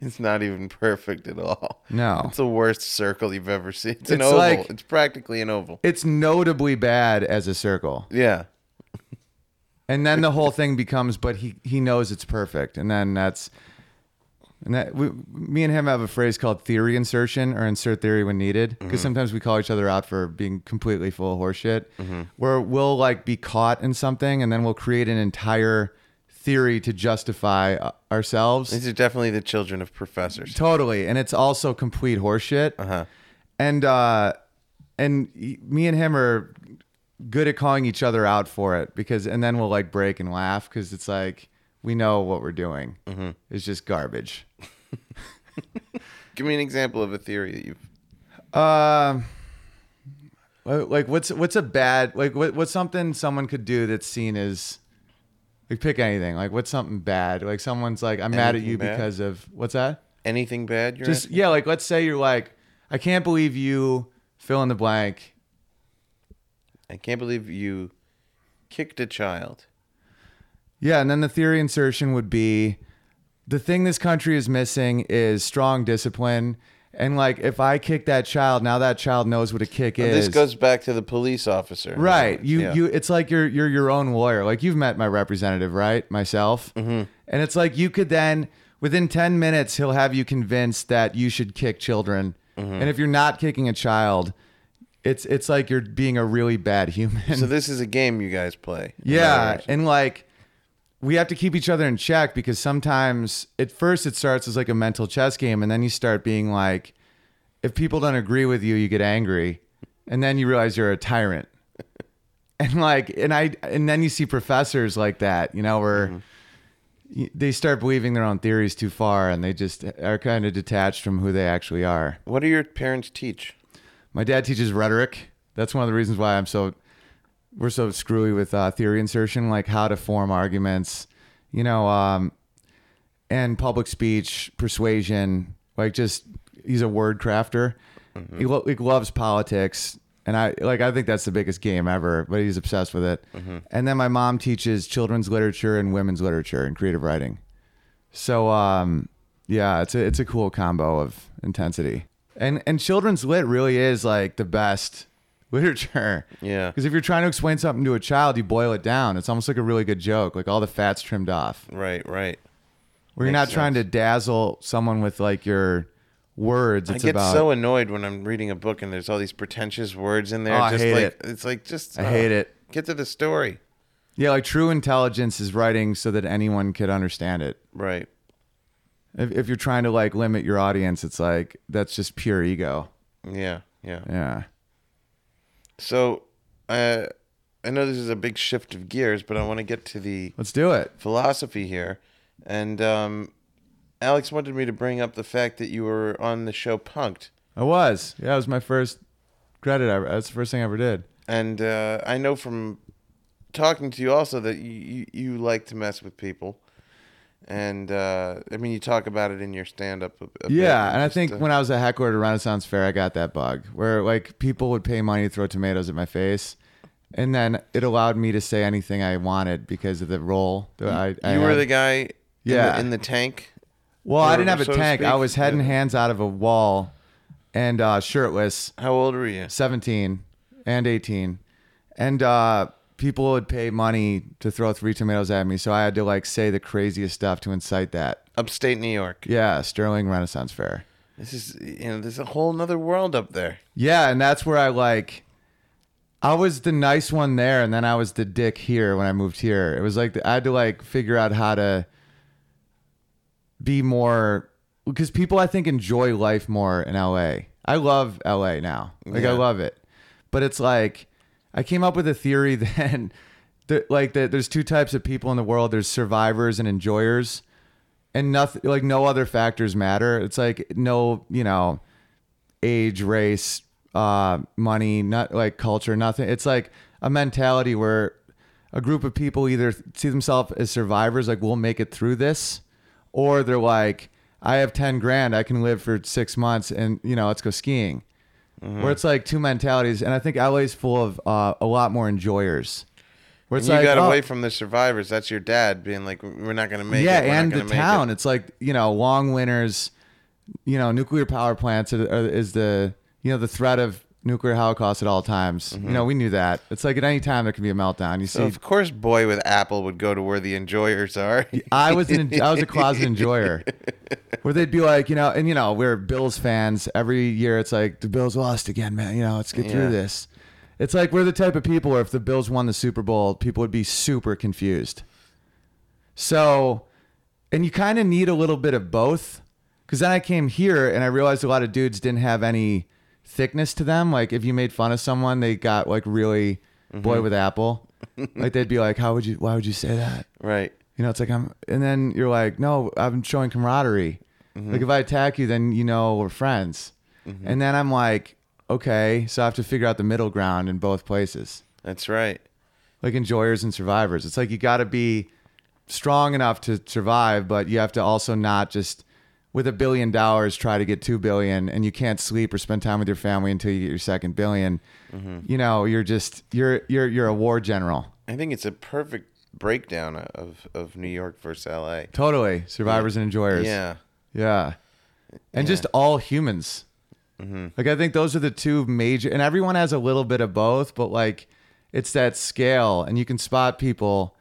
it's not even perfect at all. No, It's the worst circle you've ever seen. It's an oval. like- it's practically an oval. it's notably bad as a circle. Yeah. And then the whole thing becomes but he he knows it's perfect and then that's and that we, me and him have a phrase called theory insertion or insert theory when needed because sometimes we call each other out for being completely full of horseshit where we'll like be caught in something and then we'll create an entire theory to justify uh, ourselves These are definitely the children of professors. Totally, and it's also complete horseshit. Uh-huh. And uh, and me and him are good at calling each other out for it because, and then we'll like break and laugh because it's like we know what we're doing Mm-hmm. is just garbage. Give me an example of a theory that you've. Um, like what's what's a bad like what what's something someone could do that's seen as like pick anything like what's something bad like someone's like I'm mad at you bad? because of what's that Anything bad? You're just asking? yeah like let's say you're like i can't believe you fill in the blank I can't believe you kicked a child. yeah and then the theory insertion would be the thing this country is missing is strong discipline and like if i kick that child now that child knows what a kick is This goes back to the police officer. right you Yeah. you it's like you're you're your own lawyer like you've met my representative right myself mm-hmm. and it's like you could then within 10 minutes he'll have you convinced that you should kick children Mm-hmm. and if you're not kicking a child it's it's like you're being a really bad human So this is a game you guys play. yeah, and like we have to keep each other in check because sometimes at first it starts as like a mental chess game, and then you start being like, if people don't agree with you, you get angry, and then you realize you're a tyrant, and like, and I, and then you see professors like that, you know, where. Mm-hmm. y- They start believing their own theories too far, and they just are kind of detached from who they actually are. What do your parents teach? My dad teaches rhetoric. That's one of the reasons why I'm so we're so screwy with uh, theory insertion, like how to form arguments, you know, um, and public speech, persuasion. Like just he's a word crafter. He, lo- he loves politics, and I like I think that's the biggest game ever. But he's obsessed with it. And then my mom teaches children's literature and women's literature and creative writing. So um, yeah, it's a it's a cool combo of intensity. And and children's lit really is like the best literature. Yeah. Because if you're trying to explain something to a child, you boil it down. It's almost like a really good joke, like all the fat's trimmed off. Right, right. Where you're Makes not trying to dazzle someone with like your words. I It's get about so annoyed when I'm reading a book and there's all these pretentious words in there. Oh, I just hate like it. it's like just I oh, hate uh, it. Get to the story. Yeah, like true intelligence is writing so that anyone could understand it. Right. If, if you're trying to like limit your audience, it's like that's just pure ego. Yeah. Yeah. Yeah. So, uh, I know this is a big shift of gears, but I want to get to the Let's do it. philosophy here. And um, Alex wanted me to bring up the fact that you were on the show Punked. I was. Yeah, it was my first credit ever. That's the first thing I ever did. And uh, I know from talking to you also that you, you, you like to mess with people. And uh, I mean, you talk about it in your stand up. Yeah, and I think uh, when I was a heckler at a Renaissance fair, I got that bug where like people would pay money to throw tomatoes at my face, and then it allowed me to say anything I wanted because of the role that I. I you were had. the guy in, Yeah. the, in the tank. Well, I didn't have a so tank. I was head and Yeah. hands out of a wall, and uh, shirtless, How old were you? seventeen and eighteen, and uh, people would pay money to throw three tomatoes at me, so I had to like say the craziest stuff to incite that. Upstate New York. Yeah, Sterling Renaissance Fair. This is, you know, there's a whole nother world up there. Yeah, and that's where I like. I was the nice one there, and then I was the dick here when I moved here. It was like I had to like figure out how to be more because people I think enjoy life more in LA. I love LA now, like Yeah. I love it, but it's like I came up with a theory that, that like that there's two types of people in the world. There's survivors and enjoyers, and nothing like no other factors matter. It's like no, you know age, race, uh, money, not like culture, nothing. It's like a mentality where a group of people either see themselves as survivors, like we'll make it through this, or they're like, I have 10 grand, I can live for six months and, you know, let's go skiing. Where it's like two mentalities. And I think LA's full of uh, a lot more enjoyers. Where And it's you like, got oh, away from the survivors. That's your dad being like, "We're not going to make yeah, it." Not and the town. it." It's like you know, long winters. You know, nuclear power plants are, are, is the you know the threat of nuclear holocaust at all times. You mm-hmm. know, we knew that. It's like at any time there can be a meltdown. You So see, of course, boy with Apple would go to where the enjoyers are. I was an I was a closet enjoyer, where they'd be like, you know, and you know, we're Bills fans. Every year, it's like the Bills lost again, man. You know, let's get Yeah. through this. It's like we're the type of people where if the Bills won the Super Bowl, people would be super confused. So, and you kind of need a little bit of both, because then I came here and I realized a lot of dudes didn't have any thickness to them. Like if you made fun of someone, they got like really boy mm-hmm. with apple. like they'd be like, "How would you? Why would you say that?" right. You know, it's like I'm, and then you're like, no, I'm showing camaraderie. Mm-hmm. Like if I attack you, then you know we're friends. Mm-hmm. And then I'm like, okay, so I have to figure out the middle ground in both places, That's right. like enjoyers and survivors. It's like you got to be strong enough to survive, but you have to also not just with a billion dollars try to get two billion, and you can't sleep or spend time with your family until you get your second 1000000000 mm-hmm. You know, you're just you're you're you're a war general. I think it's a perfect breakdown of of New York versus L.A. Totally, survivors and enjoyers. Yeah. Yeah. And just all humans. Mm-hmm. Like I think those are the two major and everyone has a little bit of both, but like it's that scale and you can spot people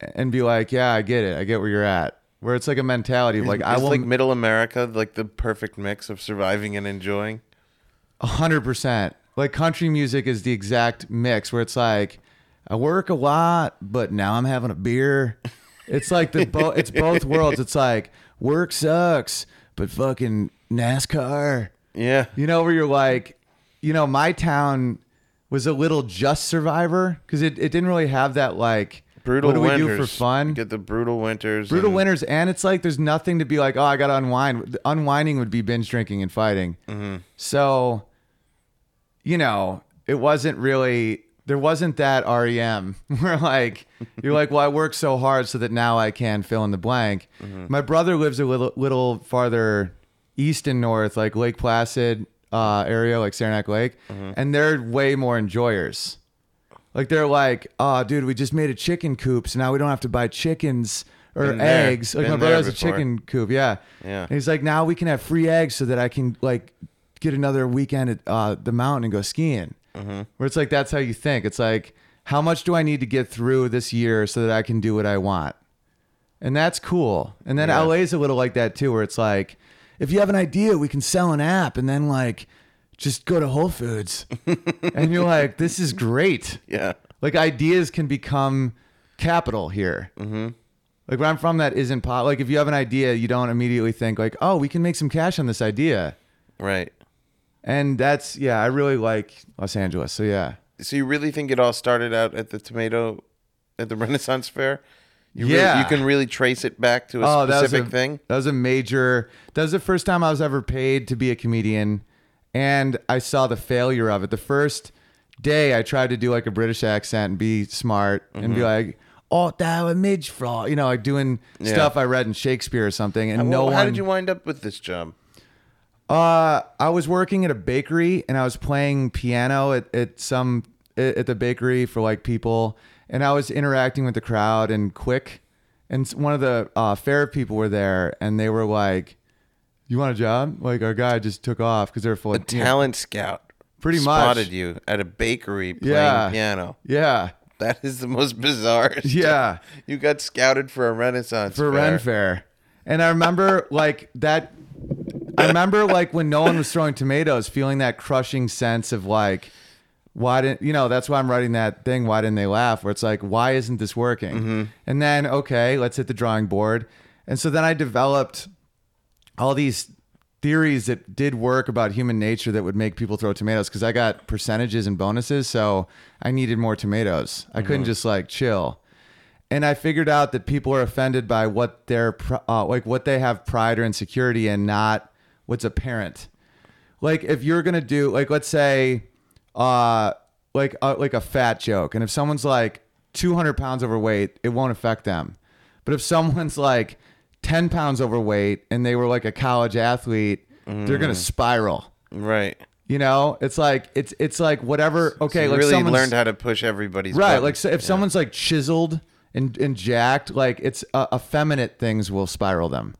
and be like, "Yeah, I get it. I get where you're at." Where it's like a mentality of like I will like middle America like the perfect mix of surviving and enjoying. A hundred percent. Like country music is the exact mix where it's like I work a lot, but now I'm having a beer. It's like the bo- it's both worlds. It's like work sucks, but fucking NASCAR. Yeah. You know where you're like, you know, my town was a little just survivor because it, it didn't really have that like Brutal what do winters. we do for fun? Get the brutal winters. Brutal and- winters, and it's like there's nothing to be like, oh, I got to unwind. Unwinding would be binge drinking and fighting. Mm-hmm. So, you know, it wasn't really, there wasn't that REM where like, you're like, well, I worked so hard so that now I can fill in the blank. Mm-hmm. My brother lives a little, little farther east and north, like Lake Placid uh, area, like Saranac Lake, Mm-hmm. and they're way more enjoyers. Like they're like, oh, dude, we just made a chicken coop, so now we don't have to buy chickens or Been there. eggs. Like Been my brother there has a before. chicken coop, yeah. Yeah. And he's like, now we can have free eggs so that I can like get another weekend at uh, the mountain and go skiing. Mm-hmm. Where it's like that's how you think. It's like, how much do I need to get through this year so that I can do what I want? And that's cool. And then. LA is a little like that too, where it's like, if you have an idea, we can sell an app and then like just go to Whole Foods. and you're like, this is great. Yeah. like ideas can become capital here. Mm-hmm. Like where I'm from, that isn't pot. Like if you have an idea, you don't immediately think like, oh, we can make some cash on this idea. Right. And that's yeah, I really like Los Angeles. So yeah, So you really think it all started out at the tomato, at the Renaissance Fair? You Yeah. Really, you can really trace it back to a oh, that specific a, thing. That was a major. That was the first time I was ever paid to be a comedian, and I saw the failure of it. The first day, I tried to do like a British accent and be smart and Mm-hmm. be like, "Oh, thou a midge fraud," you know, like doing Yeah. stuff I read in Shakespeare or something. And no Well, one. How did you wind up with this job? Uh, I was working at a bakery and I was playing piano at, at some at at the bakery for like people, and I was interacting with the crowd and quick, and s- one of the uh, fair people were there, and they were like, "You want a job?" Like our guy just took off because they're full A of you know- talent scout Pretty much. spotted you at a bakery playing Yeah. piano. Yeah, That is the most bizarre. stuff. Yeah. You got scouted for a Renaissance for fair. Ren Fair, and I remember like that. I remember like when no one was throwing tomatoes, feeling that crushing sense of like, why didn't you know? That's why I'm writing that thing. Why didn't they laugh? Where it's like, why isn't this working? Mm-hmm. And then okay, let's hit the drawing board. And so then I developed all these theories that did work about human nature that would make people throw tomatoes because I got percentages and bonuses, so I needed more tomatoes. I couldn't just like chill and I figured out that people are offended by what their uh, like what they have pride or insecurity in, not what's apparent. Like if you're gonna do like let's say, uh, like uh, like a fat joke, and if someone's like 200 pounds overweight, it won't affect them. But if someone's like 10 pounds overweight and they were like a college athlete, they're gonna spiral. Right. You know, it's like it's it's like whatever. Okay, you like really learned how to push everybody's right like so if someone's like chiseled and, and jacked like it's uh, effeminate things will spiral them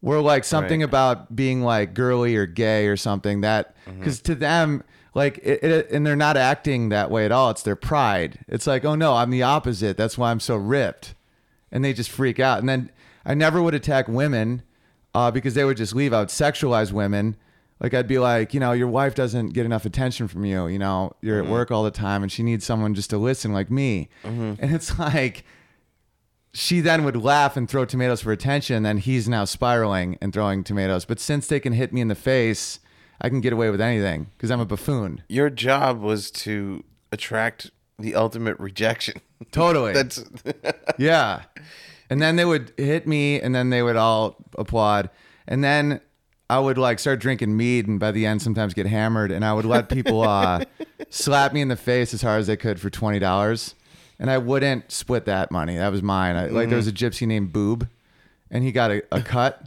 where like something Right. about being like girly or gay or something that Mm-hmm. because to them like it, it, and they're not acting that way at all it's their pride it's like oh no i'm the opposite that's why i'm so ripped and they just freak out and then i never would attack women uh, because they would just leave. I would sexualize women. Like i'd be like you know your wife doesn't get enough attention from you. You know you're Mm-hmm. at work all the time and she needs someone just to listen like me. And it's like she then would laugh and throw tomatoes for attention and then he's now spiraling and throwing tomatoes. But since they can hit me in the face i can get away with anything because i'm a buffoon. Your job was to attract the ultimate rejection. totally. That's yeah and then they would hit me and then they would all applaud. And then i would like start drinking mead and by the end sometimes get hammered. And i would let people uh, slap me in the face as hard as they could for $20 and i wouldn't split that money. That was mine. I, like there was a gypsy named boob and he got a, a cut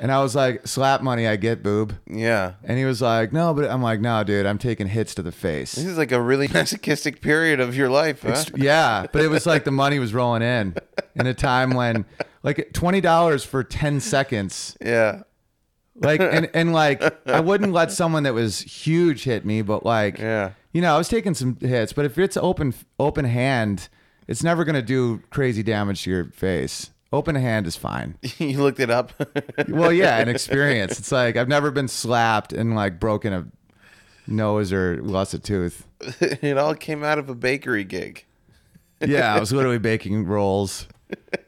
and i was like slap money i get boob yeah. and he was like no but i'm like no dude i'm taking hits to the face This is like a really masochistic period of your life, huh? Ext- yeah, but it was like the money was rolling in in a time when like twenty dollars for ten seconds, yeah. like and and like I wouldn't let someone that was huge hit me, but like Yeah. you know I was taking some hits, but if it's open open hand, it's never gonna do crazy damage to your face. Open hand is fine. you looked it up. Well, yeah, an experience. It's like I've never been slapped and like broken a nose or lost a tooth. it all came out of a bakery gig. Yeah, I was literally baking rolls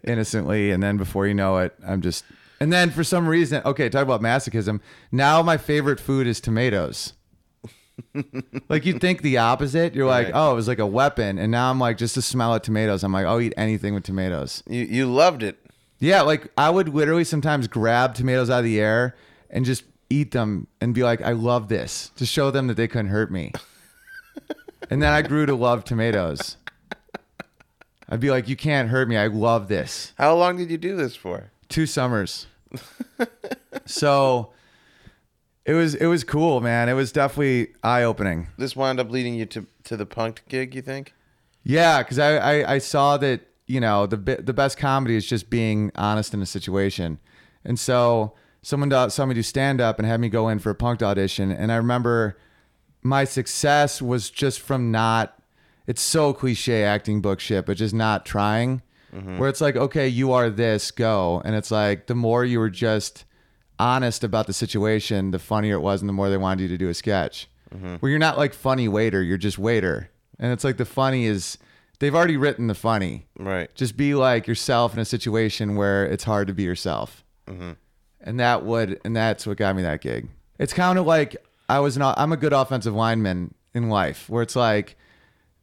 innocently, and then before you know it, I'm just. And then for some reason, okay, talk about masochism. Now my favorite food is tomatoes. Like you'd think the opposite. You're like, Right. oh, it was like a weapon, and now I'm like, just to smell of tomatoes, I'm like, I'll eat anything with tomatoes. You you loved it. Yeah, like I would literally sometimes grab tomatoes out of the air and just eat them and be like, I love this to show them that they couldn't hurt me. and then I grew to love tomatoes. I'd be like, you can't hurt me. I love this. How long did you do this for? Two summers. so it was it was cool, man. It was definitely eye opening. This wound up leading you to to the punked gig. You think? Yeah, because I, I I saw that you know the the best comedy is just being honest in a situation, and so someone saw me do stand up and had me go in for a punked audition, and I remember my success was just from not. It's so cliche acting book shit, but just not trying. Mm-hmm. Where it's like, okay, you are this, go, and it's like the more you were just honest about the situation, the funnier it was, and the more they wanted you to do a sketch. Mm-hmm. Where you're not like funny waiter, you're just waiter. And it's like the funny is they've already written the funny. Right. Just be like yourself in a situation where it's hard to be yourself. Mm-hmm. And that would, and that's what got me that gig. It's kind of like I was not, I'm a good offensive lineman in life where it's like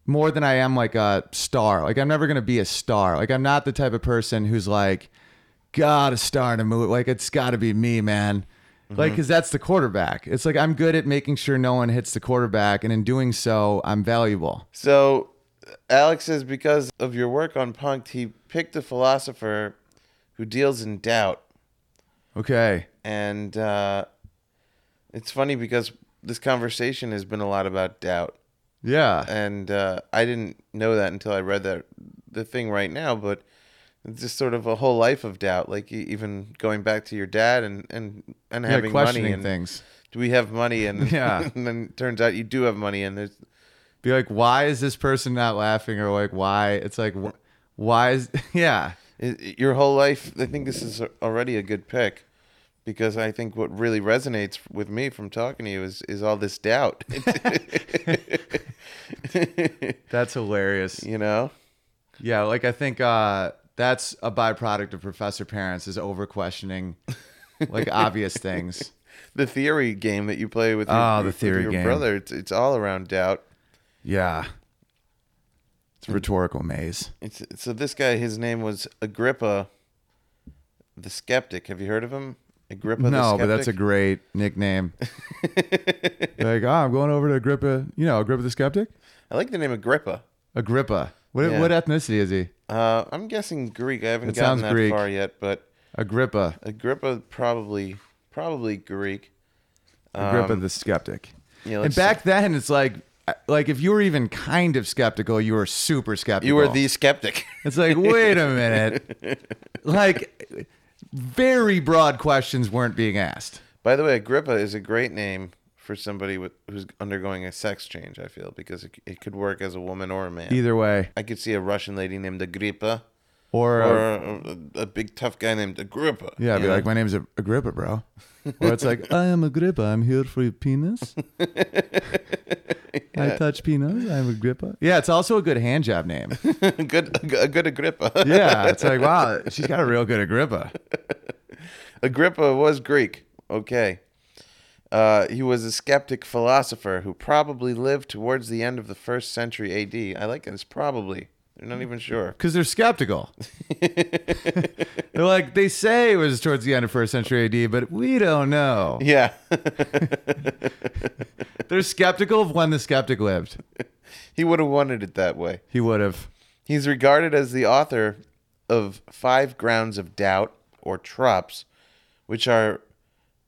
more than I am like a star. Like I'm never going to be a star. Like I'm not the type of person who's like, got to star in a movie. Like it's got to be me, man. Like, cause that's the quarterback. It's like I'm good at making sure no one hits the quarterback. And in doing so, I'm valuable. So, Alex says because of your work on Punked, he picked a philosopher who deals in doubt. Okay. And uh, it's funny because this conversation has been a lot about doubt. Yeah. And uh, I didn't know that until I read that the thing right now, but it's just sort of a whole life of doubt. Like even going back to your dad and and and Yeah, having money and things. do we have money and Yeah. and then it turns out you do have money and there's Be like, why is this person not laughing? Or like, why? It's like, wh- why is, yeah. i- i- your whole life. I think this is already a good pick because I think what really resonates with me from talking to you is is all this doubt. That's hilarious. you know, Yeah. Like, I think uh, that's a byproduct of professor parents is over questioning like obvious things. the theory game that you play with your, Oh, the with theory your game. brother. It's it's all around doubt. Yeah. It's a rhetorical maze. It's so this guy. His name was Agrippa, the skeptic. Have you heard of him? Agrippa. the no, but that's a great nickname. like, oh, I'm going over to Agrippa. You know, Agrippa the skeptic? I like the name Agrippa. Agrippa. What, Yeah. what ethnicity is he? Uh, I'm guessing Greek. I haven't It gotten sounds that Greek. far yet, but Agrippa. Agrippa probably probably Greek. Agrippa the skeptic. yeah, and back then, it's like, like if you were even kind of skeptical, you were super skeptical. You were the skeptic. It's like, wait a minute. like, very broad questions weren't being asked. By the way, Agrippa is a great name for somebody with, who's undergoing a sex change. I feel because it, it could work as a woman or a man. Either way, I could see a Russian lady named Agrippa, or, or a, a, a big tough guy named Agrippa. yeah, you be know? like, my name's Agrippa, bro. Or it's like, I am Agrippa. I'm here for your penis. I touch penis. I'm Agrippa. Yeah, it's also a good hand job name. good, a good Agrippa. Yeah, it's like, wow, she's got a real good Agrippa. Agrippa was Greek. Okay. Uh, he was a skeptic philosopher who probably lived towards the end of the first century AD. I like this probably. They're not even sure. Because they're skeptical. they're like, they say it was towards the end of first century AD, but we don't know. Yeah. They're skeptical of when the skeptic lived. he would have wanted it that way. He would have. He's regarded as the author of Five Grounds of Doubt, or tropes, which are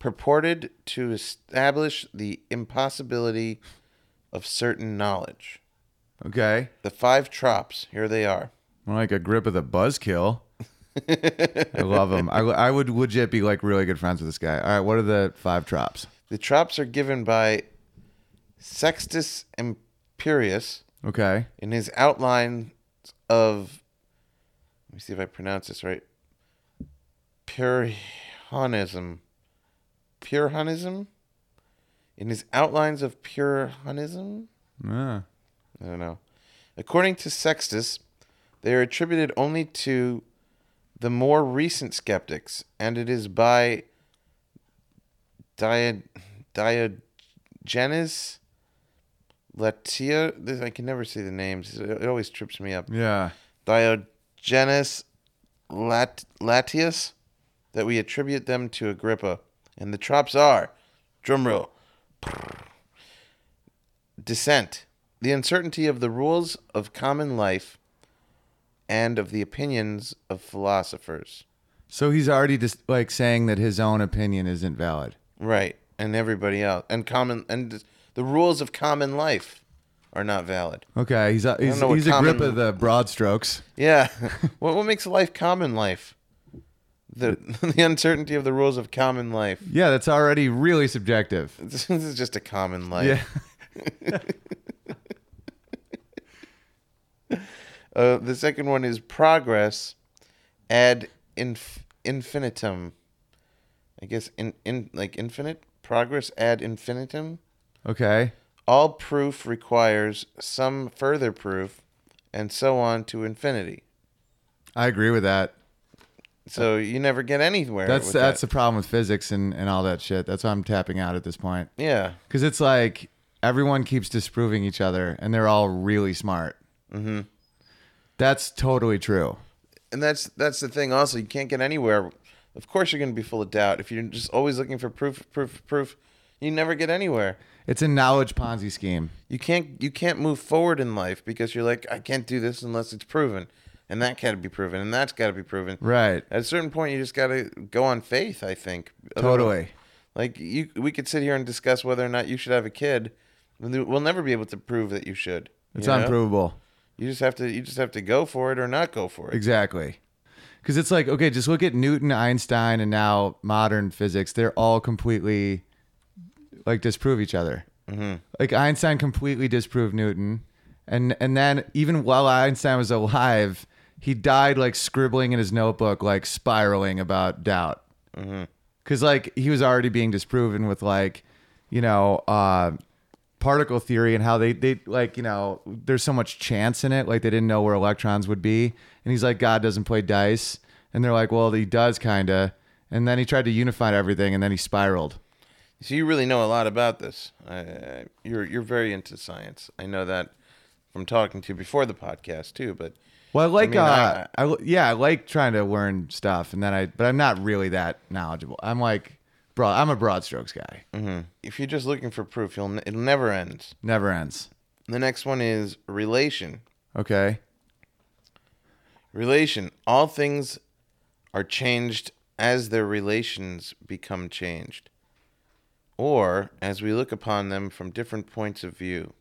purported to establish the impossibility of certain knowledge. Okay. The five tropes, here they are. More like a grip of the buzzkill. I love him. I, I would legit be like really good friends with this guy. All right, what are the five drops? The tropes are given by Sextus Empiricus Okay. in his outline of, let me see if I pronounce this right, Puritanism. Puritanism? In his outlines of Puritanism? Yeah. I don't know. According to Sextus, they are attributed only to the more recent skeptics, and it is by Diogenes Latia. I can never say the names. It, it always trips me up. Yeah. Diogenes Lat, Latius that we attribute them to Agrippa. And the tropes are drumroll, dissent, the uncertainty of the rules of common life, and of the opinions of philosophers. So he's already just like saying that his own opinion isn't valid. Right. And everybody else. And common and the rules of common life are not valid. Okay, he's uh, a, he's, know what he's a grip of the broad strokes. Yeah. what what makes life common life? The the uncertainty of the rules of common life. Yeah, that's already really subjective. This is just a common life. Yeah. Uh, the second one is progress ad inf- infinitum. I guess in, in like infinite progress ad infinitum. Okay. All proof requires some further proof, and so on to infinity. I agree with that. So you never get anywhere. That's with that's that. the problem with physics and, and all that shit. That's why I'm tapping out at this point. yeah. Because it's like everyone keeps disproving each other, and they're all really smart. Mm-hmm. That's totally true. and that's that's the thing. Also, you can't get anywhere. Of course, you're going to be full of doubt if you're just always looking for proof, proof, proof. You never get anywhere. It's a knowledge Ponzi scheme. You can't you can't move forward in life because you're like, I can't do this unless it's proven, and that got to be proven, and that's got to be proven. Right. At a certain point, you just got to go on faith. I think Totally. Like you, we could sit here and discuss whether or not you should have a kid. We'll never be able to prove that you should. It's you know? unprovable. You just have to you just have to go for it or not go for it. Exactly. Because it's like, okay, just look at Newton, Einstein, and now modern physics. They're all completely like disprove each other. Mm-hmm. Like Einstein completely disproved Newton, and and then even while Einstein was alive, he died like scribbling in his notebook, like spiraling about doubt. Because like he was already being disproven with like, you know, uh, particle theory and how they they like you know there's so much chance in it like they didn't know where electrons would be and he's like god doesn't play dice and they're like well he does kind of and then he tried to unify everything and then he spiraled So you really know a lot about this. I, you're you're very into science. I know that from talking to you before the podcast too. But well i like mean, uh I, yeah i like trying to learn stuff and then i but i'm not really that knowledgeable i'm like broad i'm a broad strokes guy if you're just looking for proof, you'll it'll never end. never ends The next one is relation. okay Relation. All things are changed as their relations become changed, or as we look upon them from different points of view.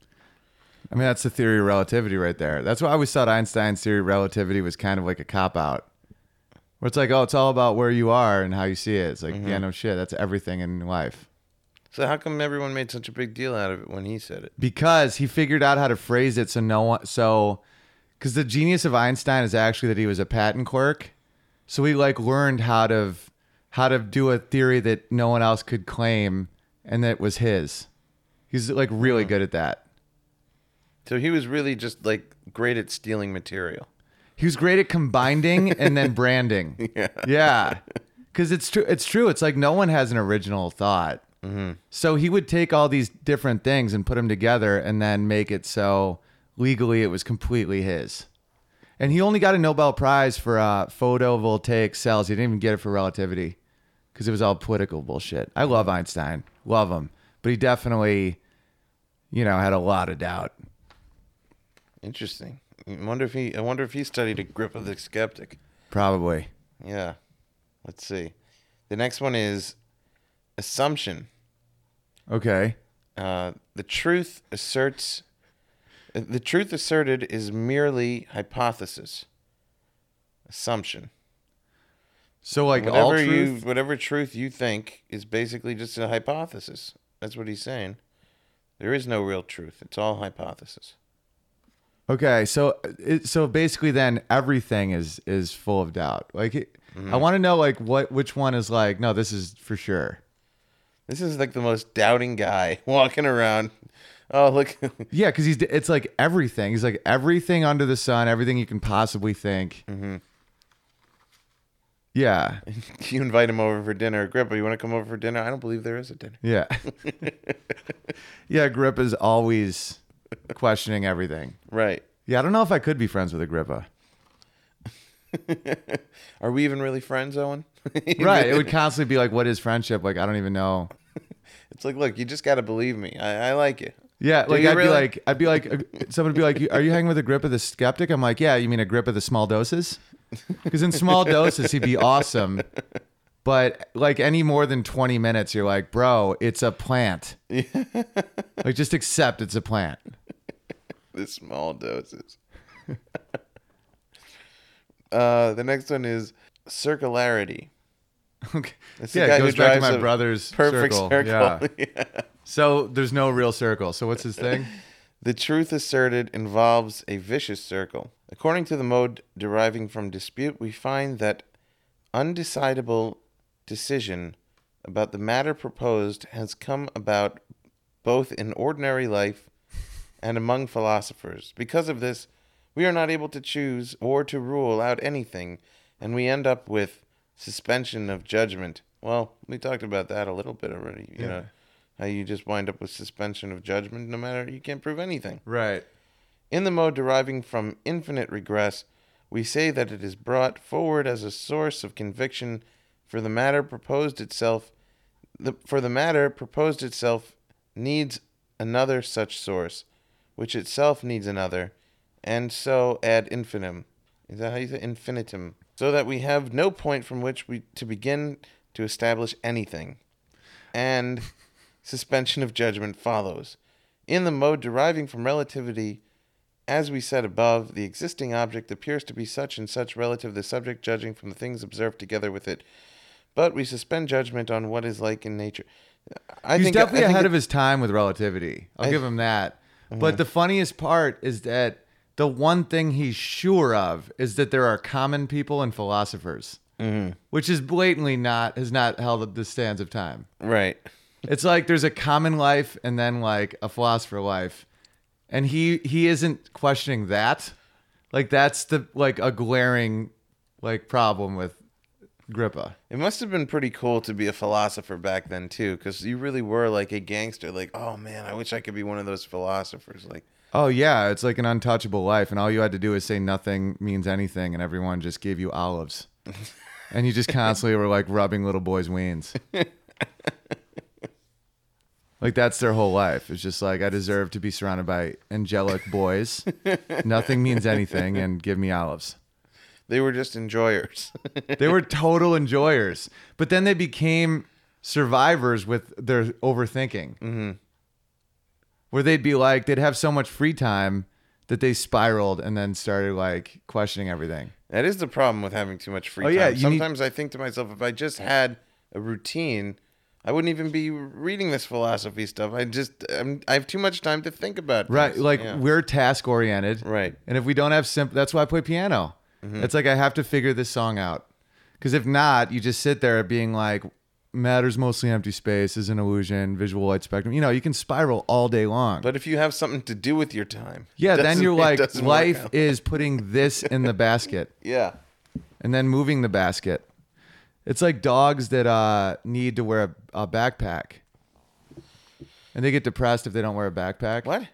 I mean that's the theory of relativity right there. That's why i always thought einstein's theory of relativity was kind of like a cop out where it's like oh it's all about where you are and how you see it. It's like yeah mm-hmm. no shit that's everything in life. So how come everyone made such a big deal out of it when he said it? because he figured out how to phrase it so no one so because the genius of einstein is actually that he was a patent clerk so he like learned how to how to do a theory that no one else could claim and that was his. He's like really mm-hmm. good at that So he was really just like great at stealing material. he was great at combining and then branding. Yeah. yeah. Because it's true it's true. It's like no one has an original thought. So he would take all these different things and put them together and then make it so legally it was completely his. And he only got a nobel prize for uh, photovoltaic cells. He didn't even get it for relativity because it was all political bullshit. I love einstein. Love him. But he definitely you know had a lot of doubt Interesting. I wonder if he. I wonder if he studied Agrippa the skeptic. probably Yeah. Let's see. The next one is assumption. okay Uh, the truth asserts. The truth asserted is merely hypothesis. Assumption. so like all Whatever you, truth whatever truth you think is basically just a hypothesis. That's what he's saying. There is no real truth. It's all hypothesis. Okay, so so basically, then everything is is full of doubt. Like, Mm-hmm. I want to know like what which one is like. No, this is for sure. This is like the most doubting guy walking around. Oh, look. Yeah, because he's it's like everything. He's like everything under the sun, everything you can possibly think. Mm-hmm. Yeah, you invite him over for dinner. Grandpa, you want to come over for dinner? I don't believe there is a dinner. yeah, yeah. Grip is always questioning everything. Right. Yeah, I don't know if I could be friends with Agrippa. Are we even really friends, Owen? Right, it would constantly be like, "What is friendship?" Like, I don't even know. It's like, look, you just got to believe me. I, I like you. Yeah, Do like I'd be like, I'd be like, uh, someone would be like, "Are you hanging with Agrippa the skeptic?" I'm like, "Yeah." You mean Agrippa the small doses? Because in small doses he'd be awesome, but like any more than 20 minutes, you're like, "Bro, it's a plant." like just accept it's a plant. The small doses. uh, the next one is circularity. Okay. It's yeah, guy it who goes back to my brother's Perfect circle. circle. Yeah. Yeah. So there's no real circle. So what's his thing? The truth asserted involves a vicious circle. According to the mode deriving from dispute, we find that undecidable decision about the matter proposed has come about both in ordinary life and among philosophers. Because of this, we are not able to choose or to rule out anything, and we end up with suspension of judgment. Well, we talked about that a little bit already. You know, how you just wind up with suspension of judgment no matter you can't prove anything. Right. In the mode deriving from infinite regress, we say that it is brought forward as a source of conviction for the matter proposed itself the, for the matter proposed itself needs another such source, which itself needs another, and so ad infinitum. Is that how you say infinitum? So that we have no point from which we to begin to establish anything. And suspension of judgment follows. In the mode deriving from relativity, as we said above, the existing object appears to be such and such relative to the subject judging from the things observed together with it. But we suspend judgment on what is like in nature. I He's think definitely I think ahead it- of his time with relativity. I'll I- give him that. But the funniest part is that the one thing he's sure of is that there are common people and philosophers, Mm-hmm. which is blatantly not has not held the stands of time. right. It's like there's a common life and then like a philosopher life, and he he isn't questioning that. Like that's the like a glaring like problem with Agrippa. It must have been pretty cool to be a philosopher back then too, because you really were like a gangster. Like, oh man, I wish I could be one of those philosophers. Like, Oh yeah, it's like an untouchable life, and all you had to do is say nothing means anything, and everyone just gave you olives, and you just constantly were like rubbing little boys' weens. like that's their whole life. It's just like I deserve to be surrounded by angelic boys. nothing means anything, and give me olives. They were just enjoyers. They were total enjoyers, but then they became survivors with their overthinking. Mm-hmm. Where they'd be like, they'd have so much free time that they spiraled and then started like questioning everything. that is the problem with having too much free Oh, time. yeah, you need- Sometimes I think to myself, if I just had a routine, I wouldn't even be reading this philosophy stuff. I just, I'm, I have too much time to think about. Right. things. Like Yeah. we're task oriented. Right. And if we don't have simple, that's why I play piano. It's like I have to figure this song out. Because if not, you just sit there being like, matter's mostly empty space is an illusion, visual light spectrum. You know, you can spiral all day long. But if you have something to do with your time, yeah, then you're like, life is putting this in the basket Yeah. and then moving the basket. It's like dogs that uh, need to wear a, a backpack. And they get depressed if they don't wear a backpack. What?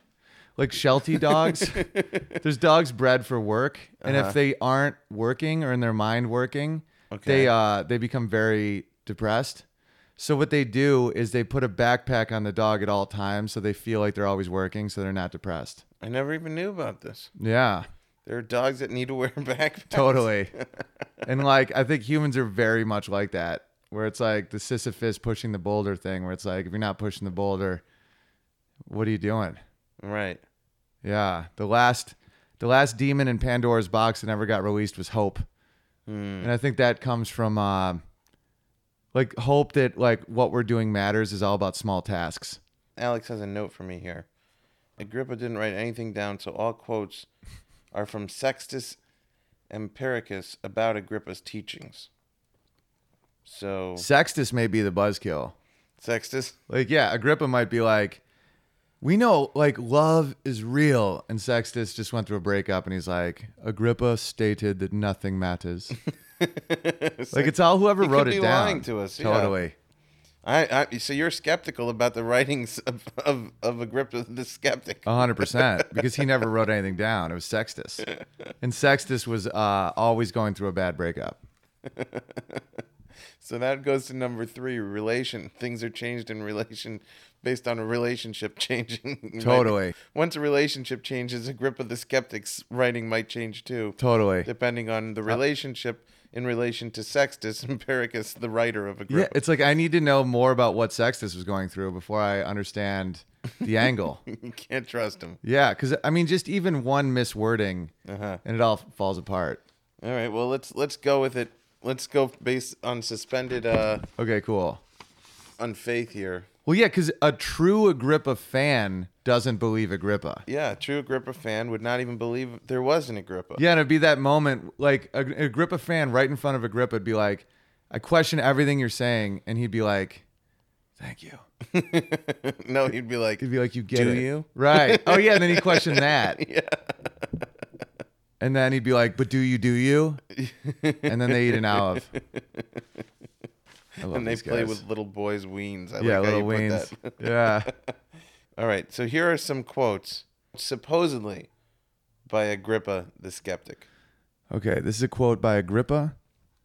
Like Sheltie dogs. There's dogs bred for work, and Uh-huh. if they aren't working or in their mind working, Okay. they uh they become very depressed. So what they do is they put a backpack on the dog at all times, so they feel like they're always working, so they're not depressed. I never even knew about this. Yeah, There are dogs that need to wear backpacks. totally. and like I think humans are very much like that, where it's like the Sisyphus pushing the boulder thing, where it's like if you're not pushing the boulder, what are you doing? Right. Yeah, the last the last demon in Pandora's box that never got released was hope, and I think that comes from uh, like hope that like what we're doing matters is all about small tasks. Alex has a note for me here. Agrippa didn't write anything down, so all quotes are from Sextus Empiricus about Agrippa's teachings. So, Sextus may be the buzzkill. Sextus, Like, yeah, Agrippa might be like, we know like love is real, and Sextus just went through a breakup, and he's like, Agrippa stated that nothing matters. like it's all whoever wrote it down. lying to us, yeah. Totally. I, I so you're skeptical about the writings of, of, of Agrippa the skeptic. A hundred percent, because he never wrote anything down. It was Sextus, and Sextus was uh, always going through a bad breakup. So that goes to number three: relation. Things are changed in relation based on a relationship changing. Totally. Once a relationship changes, Agrippa the skeptic's writing might change too. Totally. depending on the relationship in relation to Sextus Empiricus, the writer of Yeah, Agrippa. it's like I need to know more about what Sextus was going through before I understand the angle. you can't trust him. Yeah, because I mean, just even one miswording, Uh-huh. and it all falls apart. All right, well let's let's go with it. Let's go based on suspended uh Okay, cool. on faith here. Well, yeah, because a true Agrippa fan doesn't believe Agrippa. Yeah, a true Agrippa fan would not even believe there was an Agrippa. Yeah, and it'd be that moment, like a, an Agrippa fan right in front of Agrippa would be like, I question everything you're saying. And he'd be like, Thank you. no, he'd be like, He'd be like, "You get Do it, you? Right? Oh yeah. And then he questioned that. yeah. And then he'd be like, "But do you? Do you?" And then they eat an olive. And they play guys. with little boys' weens. I yeah, like little weens. yeah. All right, so here are some quotes, supposedly by Agrippa the skeptic. Okay, this is a quote by Agrippa,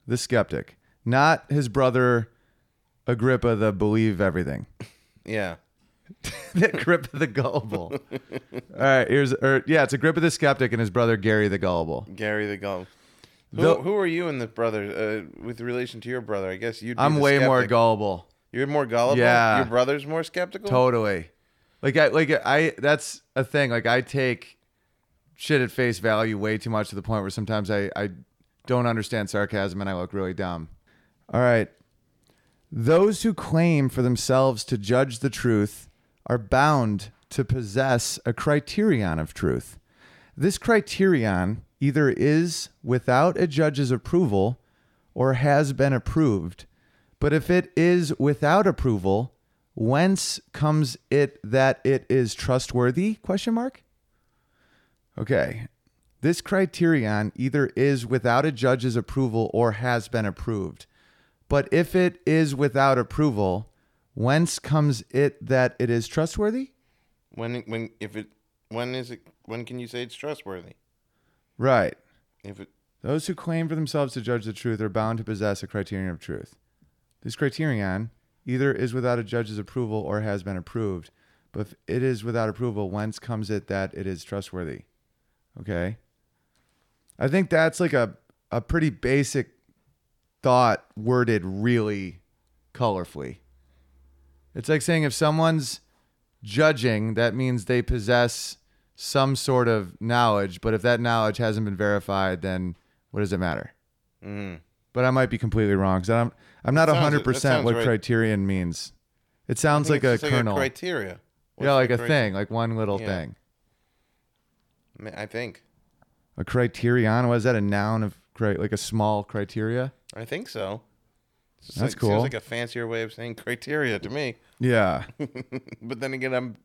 the skeptic, not his brother Agrippa, the believe everything. Yeah. Agrippa the gullible. All right, here's or yeah, it's Agrippa the skeptic and his brother Gary the gullible. Gary the Gull. Who, who are you and the brother uh, with relation to your brother? I guess you'd. Be I'm the way more skeptic. gullible. You're more gullible. Yeah. Your brother's more skeptical. Totally. Like I like I that's a thing. Like I take shit at face value way too much to the point where sometimes I I don't understand sarcasm and I look really dumb. All right. Those who claim for themselves to judge the truth are bound to possess a criterion of truth. This criterion either is without a judge's approval or has been approved. But if it is without approval, whence comes it that it is trustworthy? Question mark. Okay. This criterion either is without a judge's approval or has been approved. But if it is without approval, whence comes it that it is trustworthy? When when if it when is it when can you say it's trustworthy? Right. If it Those who claim for themselves to judge the truth are bound to possess a criterion of truth. This criterion either is without a judge's approval or has been approved. But if it is without approval, whence comes it that it is trustworthy? Okay. I think that's like a, a pretty basic thought worded really colorfully. It's like saying if someone's judging, that means they possess some sort of knowledge, but if that knowledge hasn't been verified, then what does it matter? mm, But I might be completely wrong because I'm I'm not hundred percent what right. criterion means. It sounds like a just kernel, criteria. What's yeah, like a cri- thing, like one little Yeah. thing. I think. A criterion was that a noun of cri- like a small criteria? I think so. That's like, cool. Seems like a fancier way of saying criteria to me. Yeah. but then again, I'm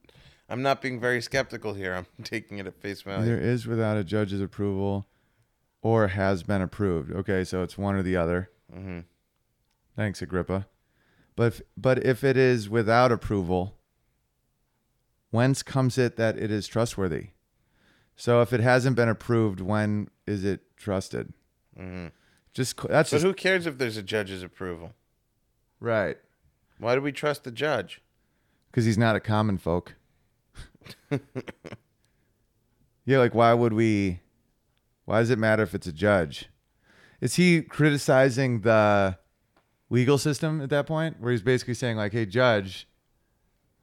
I'm not being very skeptical here. I'm taking it at face value. There is without a judge's approval or has been approved. Okay, so it's one or the other. Mhm. Thanks, Agrippa. But if, but if it is without approval, whence comes it that it is trustworthy? So if it hasn't been approved, when is it trusted? Just that's But just who cares if there's a judge's approval? right Why do we trust the judge? because he's not a common folk. yeah, like why would we? Why does it matter if it's a judge? Is he criticizing the legal system at that point, where he's basically saying like, "Hey, judge,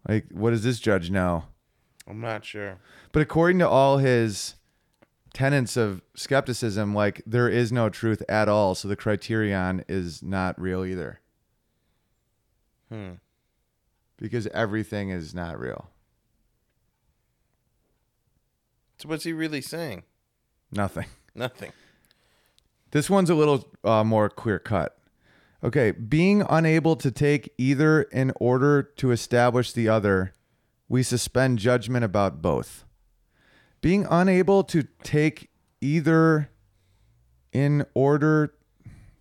like, what does this judge know?" I'm not sure. But according to all his tenets of skepticism, like there is no truth at all, so the criterion is not real either. Hmm. Because everything is not real. So what's he really saying? Nothing. Nothing. This one's a little uh, more clear cut. Okay, being unable to take either in order to establish the other, we suspend judgment about both. Being unable to take either in order,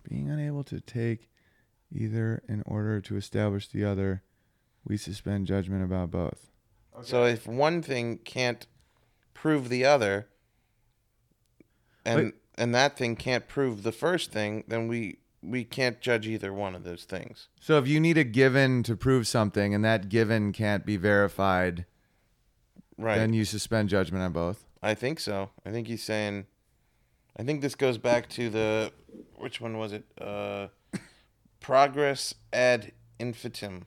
being unable to take either in order to establish the other, we suspend judgment about both. So if one thing can't prove the other, and Wait. and that thing can't prove the first thing, then we we can't judge either one of those things. So if you need a given to prove something and that given can't be verified, Right. then you suspend judgment on both. I think so. I think he's saying. I think this goes back to the which one was it? Uh, progress ad infinitum.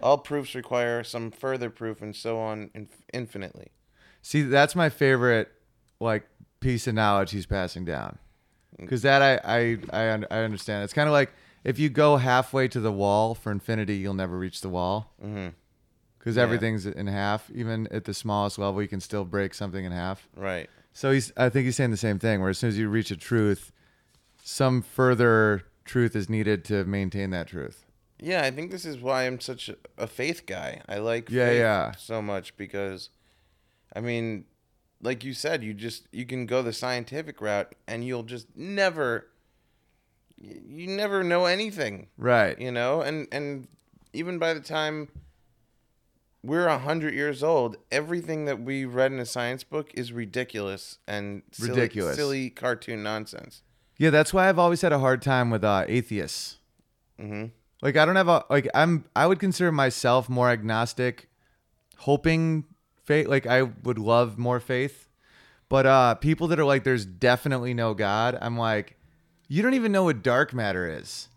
All proofs require some further proof, and so on inf- infinitely. See, that's my favorite like piece of knowledge he's passing down. Because that I I I, un- I understand. It's kind of like if you go halfway to the wall for infinity, you'll never reach the wall. Mhm. Because Yeah. everything's in half. Even at the smallest level, you can still break something in half. Right. So he's I think he's saying the same thing. Where as soon as you reach a truth, some further truth is needed to maintain that truth. Yeah, I think this is why I'm such a, faith guy. I like Yeah, faith yeah. so much because, I mean, like you said, you just you can go the scientific route and you'll just never, you never know anything, Right. you know. And and even by the time we're a hundred years old, everything that we read in a science book is ridiculous and silly, Ridiculous. silly cartoon nonsense. Yeah, that's why I've always had a hard time with uh, atheists. hmm Like I don't have a like I'm I would consider myself more agnostic, hoping faith like I would love more faith. But uh people that are like there's definitely no God, I'm like you don't even know what dark matter is.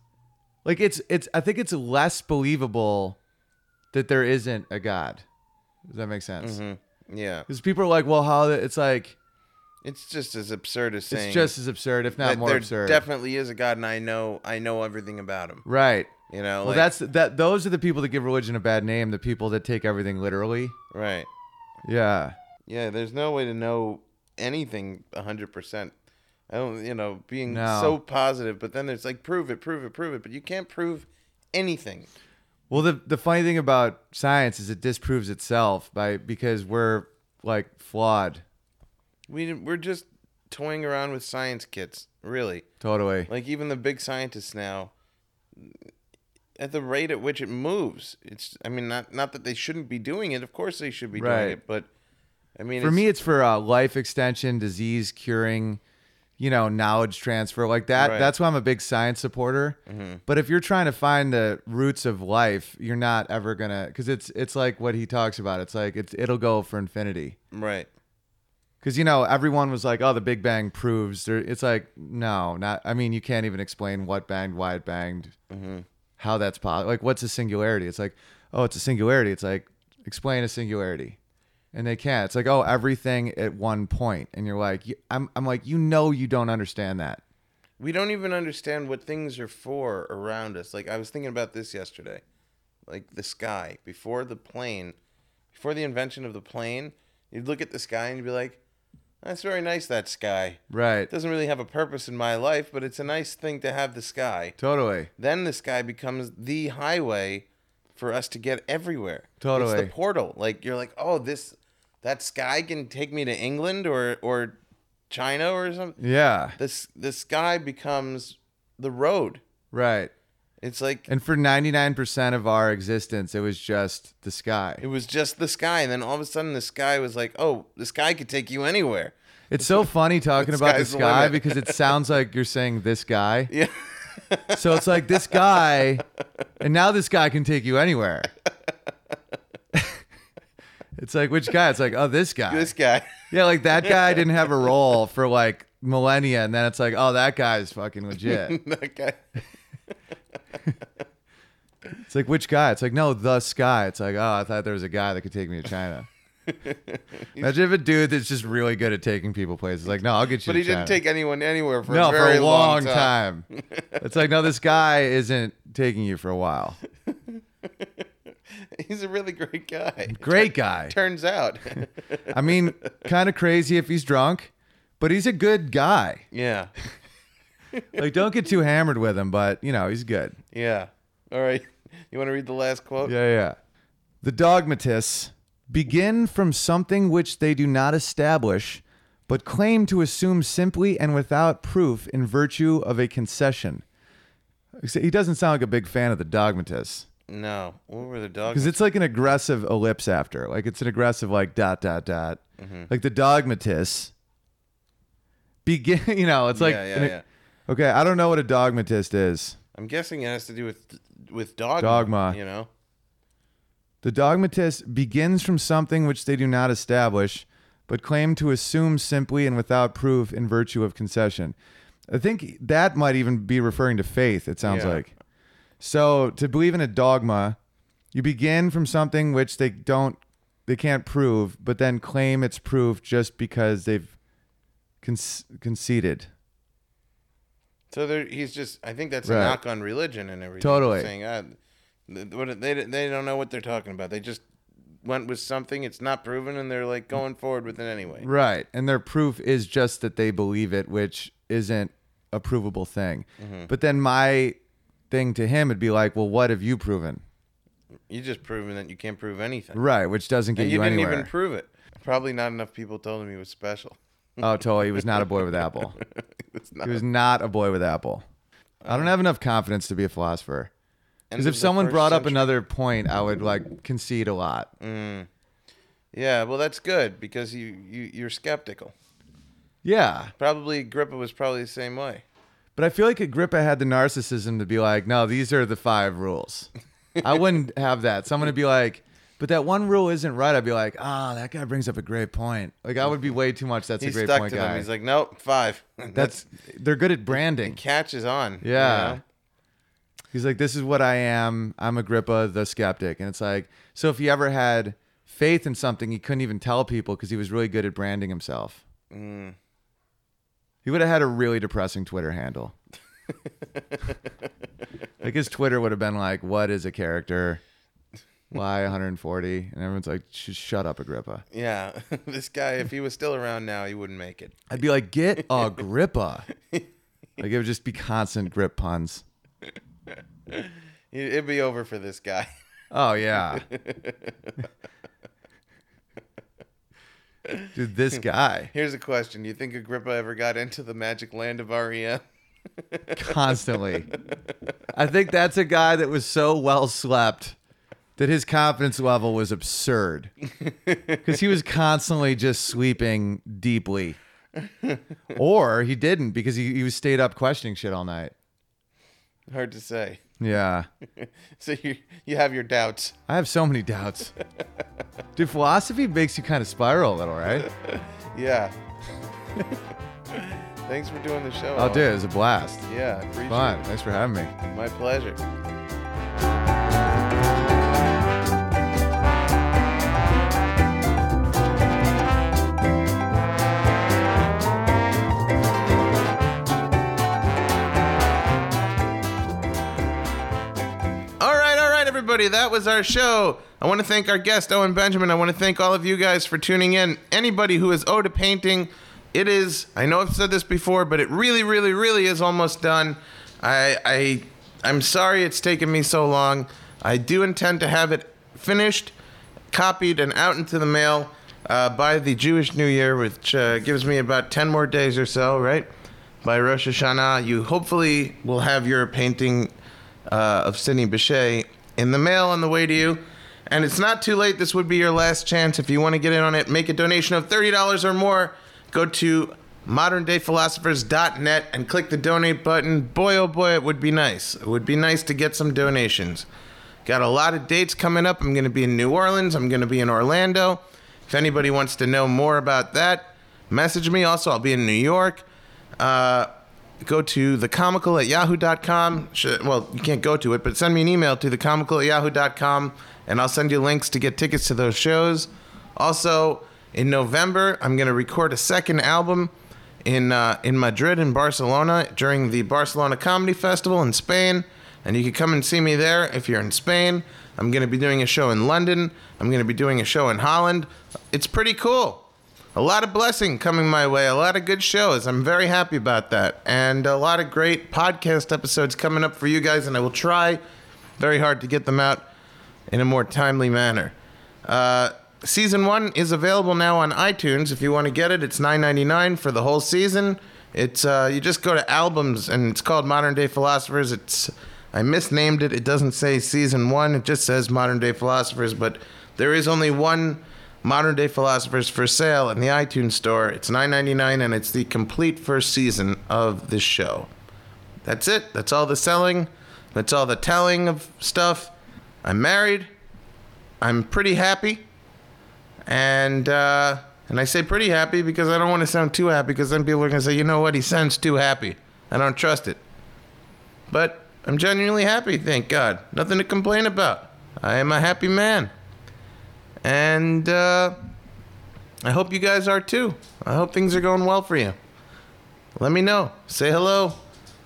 Like it's it's I think it's less believable that there isn't a God. Does that make sense? hmm Yeah, Because people are like, well, how? It's like it's just as absurd as saying it's just as absurd, if not more there absurd. definitely is a God, and I know I know everything about him. right. You know, Well, like- that's that. Those are the people that give religion a bad name. The people that take everything literally. right. Yeah. Yeah, there's no way to know anything hundred percent. I don't, you know, being No. so positive, but then there's like prove it, prove it, prove it, but you can't prove anything. Well, the the funny thing about science is it disproves itself by because we're like flawed. We we're just toying around with science kits, really. Totally. Like even the big scientists now, at the rate at which it moves, it's. I mean, not not that they shouldn't be doing it. Of course, they should be doing Right. it, but I mean, For it's- me, it's for uh, life extension, disease curing, you know, knowledge transfer like that. Right. That's why I'm a big science supporter. But if you're trying to find the roots of life, you're not ever gonna because it's it's like what he talks about. It's like it's it'll go for infinity. right. Because you know everyone was like, "Oh, the Big Bang proves." There, it's like, no, not. I mean, you can't even explain what banged, why it banged, mm-hmm. how that's possible. Like, what's a singularity? It's like, oh, it's a singularity. It's like, explain a singularity, and they can't. It's like, oh, everything at one point, and you're like, I'm, I'm like, you know, you don't understand that. We don't even understand what things are for around us. Like I was thinking about this yesterday. Like the sky before the plane, before the invention of the plane, you'd look at the sky and you'd be like, "That's very nice that sky." Right. It doesn't really have a purpose in my life, but it's a nice thing to have the sky. Totally. Then the sky becomes the highway for us to get everywhere. Totally. It's the portal. Like you're like, "Oh, this that sky can take me to England or or China or something." Yeah. This the sky becomes the road. Right. It's like And for 99% of our existence, it was just the sky. it was just the sky, and then all of a sudden the sky was like, "Oh, the sky could take you anywhere." It's so funny talking about the sky's the sky limit. because it sounds like you're saying this guy. Yeah, So it's like this guy, and now this guy can take you anywhere. it's like which guy? It's like oh this guy. this guy. yeah, like that guy didn't have a role for like millennia, and then it's like oh that guy's fucking legit. that guy. It's like which guy? It's like no the sky. It's like oh I thought there was a guy that could take me to China. Imagine if a dude that's just really good at taking people places. Like no, I'll get you. But he to didn't take anyone anywhere for no a very for a long, time. time. it's like no, this guy isn't taking you for a while. He's a really great guy. Great guy. Turns out. I mean, kind of crazy if he's drunk, but he's a good guy. yeah. Like, don't get too hammered with him, but you know, he's good. Yeah. All right. You want to read the last quote? Yeah, yeah. The dogmatists begin from something which they do not establish, but claim to assume simply and without proof in virtue of a concession. He doesn't sound like a big fan of the dogmatists. No. What were the dogs? Because it's like an aggressive ellipse after. Like it's an aggressive like dot dot dot. Mm-hmm. Like the dogmatists begin you know, it's like yeah, yeah, an- yeah. Okay, I don't know what a dogmatist is. I'm guessing it has to do with with dogma. Dogma. You know. The dogmatist begins from something which they do not establish, but claim to assume simply and without proof in virtue of concession. I think that might even be referring to faith, it sounds Yeah. like. So to believe in a dogma, you begin from something which they don't they can't prove, but then claim it's proof just because they've con- conceded. So there, he's just. I think that's a knock on religion and everything. Totally. saying ah, th- what they they don't know what they're talking about. They just went with something. It's not proven, and they're like going forward with it anyway. Right. And their proof is just that they believe it, which isn't a provable thing. Mm-hmm. But then my thing to him would be like, well, what have you proven? You just proven that you can't prove anything. Right, which doesn't get And you, you didn't anywhere. even prove it. Probably not enough people told him he was special. Oh, totally. He was not a boy with apple. He was not a boy with apple. I don't uh, have enough confidence to be a philosopher. Because if someone brought up century. another point, I would like concede a lot. Mm. Yeah, well, that's good because you, you you're skeptical. Yeah, Probably Agrippa was probably the same way. but I feel like Agrippa had the narcissism to be like, no, these are the five rules. I wouldn't have that. Someone would be like, but that one rule isn't right. I'd be like, ah, that guy brings up a great point. Like I would be way too much. That's a great stuck point to guy. them. He's like, nope, five. That's they're good at branding. catches on. you Yeah. know? He's like, this is what I am. I'm Agrippa, the skeptic. And it's like, so if he ever had faith in something, he couldn't even tell people because he was really good at branding himself. Mm. He would have had a really depressing Twitter handle. like his Twitter would have been like, what is a character? Why 140? And everyone's like, "Sh- shut up, Agrippa. Yeah. this guy, if he was still around now, he wouldn't make it. I'd be like, get Agrippa. like it would just be constant grip puns. It'd be over for this guy. Oh yeah. Dude, this guy Here's a question: Do you think Agrippa ever got into the magic land of REM? constantly. I think that's a guy that was so well slept that his confidence level was absurd. Cuz he was constantly just sweeping deeply. Or he didn't because he, he was stayed up questioning shit all night. Hard to say. Yeah. So you you have your doubts. I have so many doubts. Dude, philosophy makes you kind of spiral a little, right? Yeah. Thanks for doing the show. Oh, dude, it was a blast. Yeah, Fun. Thanks for having me. My pleasure. Everybody. That was our show. I want to thank our guest, Owen Benjamin. I want to thank all of you guys for tuning in. Anybody who is owed a painting, it is, I know I've said this before, but it really, really, really is almost done. I, I, I'm sorry it's taken me so long. I do intend to have it finished, copied, and out into the mail uh, by the Jewish New Year, which uh, gives me about 10 more days or so, right? By Rosh Hashanah, you hopefully will have your painting uh, of Sidney Bechet in the mail on the way to you. And it's not too late. This would be your last chance. If you want to get in on it, make a donation of $30 or more. Go to moderndayphilosophers.net and click the donate button. Boy, oh boy, it would be nice. It would be nice to get some donations. Got a lot of dates coming up. I'm going to be in New Orleans. I'm going to be in Orlando. If anybody wants to know more about that, message me. Also, I'll be in New York. Uh, go to thecomical at yahoo.com. Well, you can't go to it, but send me an email to thecomical at yahoo.com and I'll send you links to get tickets to those shows. Also, in November, I'm going to record a second album in uh, in Madrid and Barcelona during the Barcelona Comedy Festival in Spain. And you can come and see me there if you're in Spain. I'm going to be doing a show in London. I'm going to be doing a show in Holland. It's pretty cool a lot of blessing coming my way, a lot of good shows. I'm very happy about that. And a lot of great podcast episodes coming up for you guys, and I will try very hard to get them out in a more timely manner. Uh, season one is available now on iTunes. If you want to get it, it's $9.99 for the whole season. It's uh, you just go to albums, and it's called Modern Day Philosophers. It's I misnamed it. It doesn't say season one. It just says Modern Day Philosophers. But there is only one Modern Day Philosophers for sale in the iTunes store. It's $9.99 and it's the complete first season of this show. That's it. That's all the selling. That's all the telling of stuff. I'm married. I'm pretty happy. And uh, and I say pretty happy because I don't want to sound too happy because then people are going to say, you know what, he sounds too happy. I don't trust it. But I'm genuinely happy, thank God. Nothing to complain about. I am a happy man. And uh, I hope you guys are too. I hope things are going well for you. Let me know. Say hello.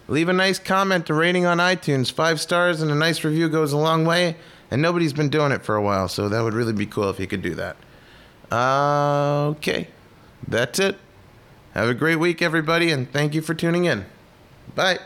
Leave a nice comment, a rating on iTunes. Five stars and a nice review goes a long way. And nobody's been doing it for a while, so that would really be cool if you could do that. Uh, okay. That's it. Have a great week, everybody, and thank you for tuning in. Bye.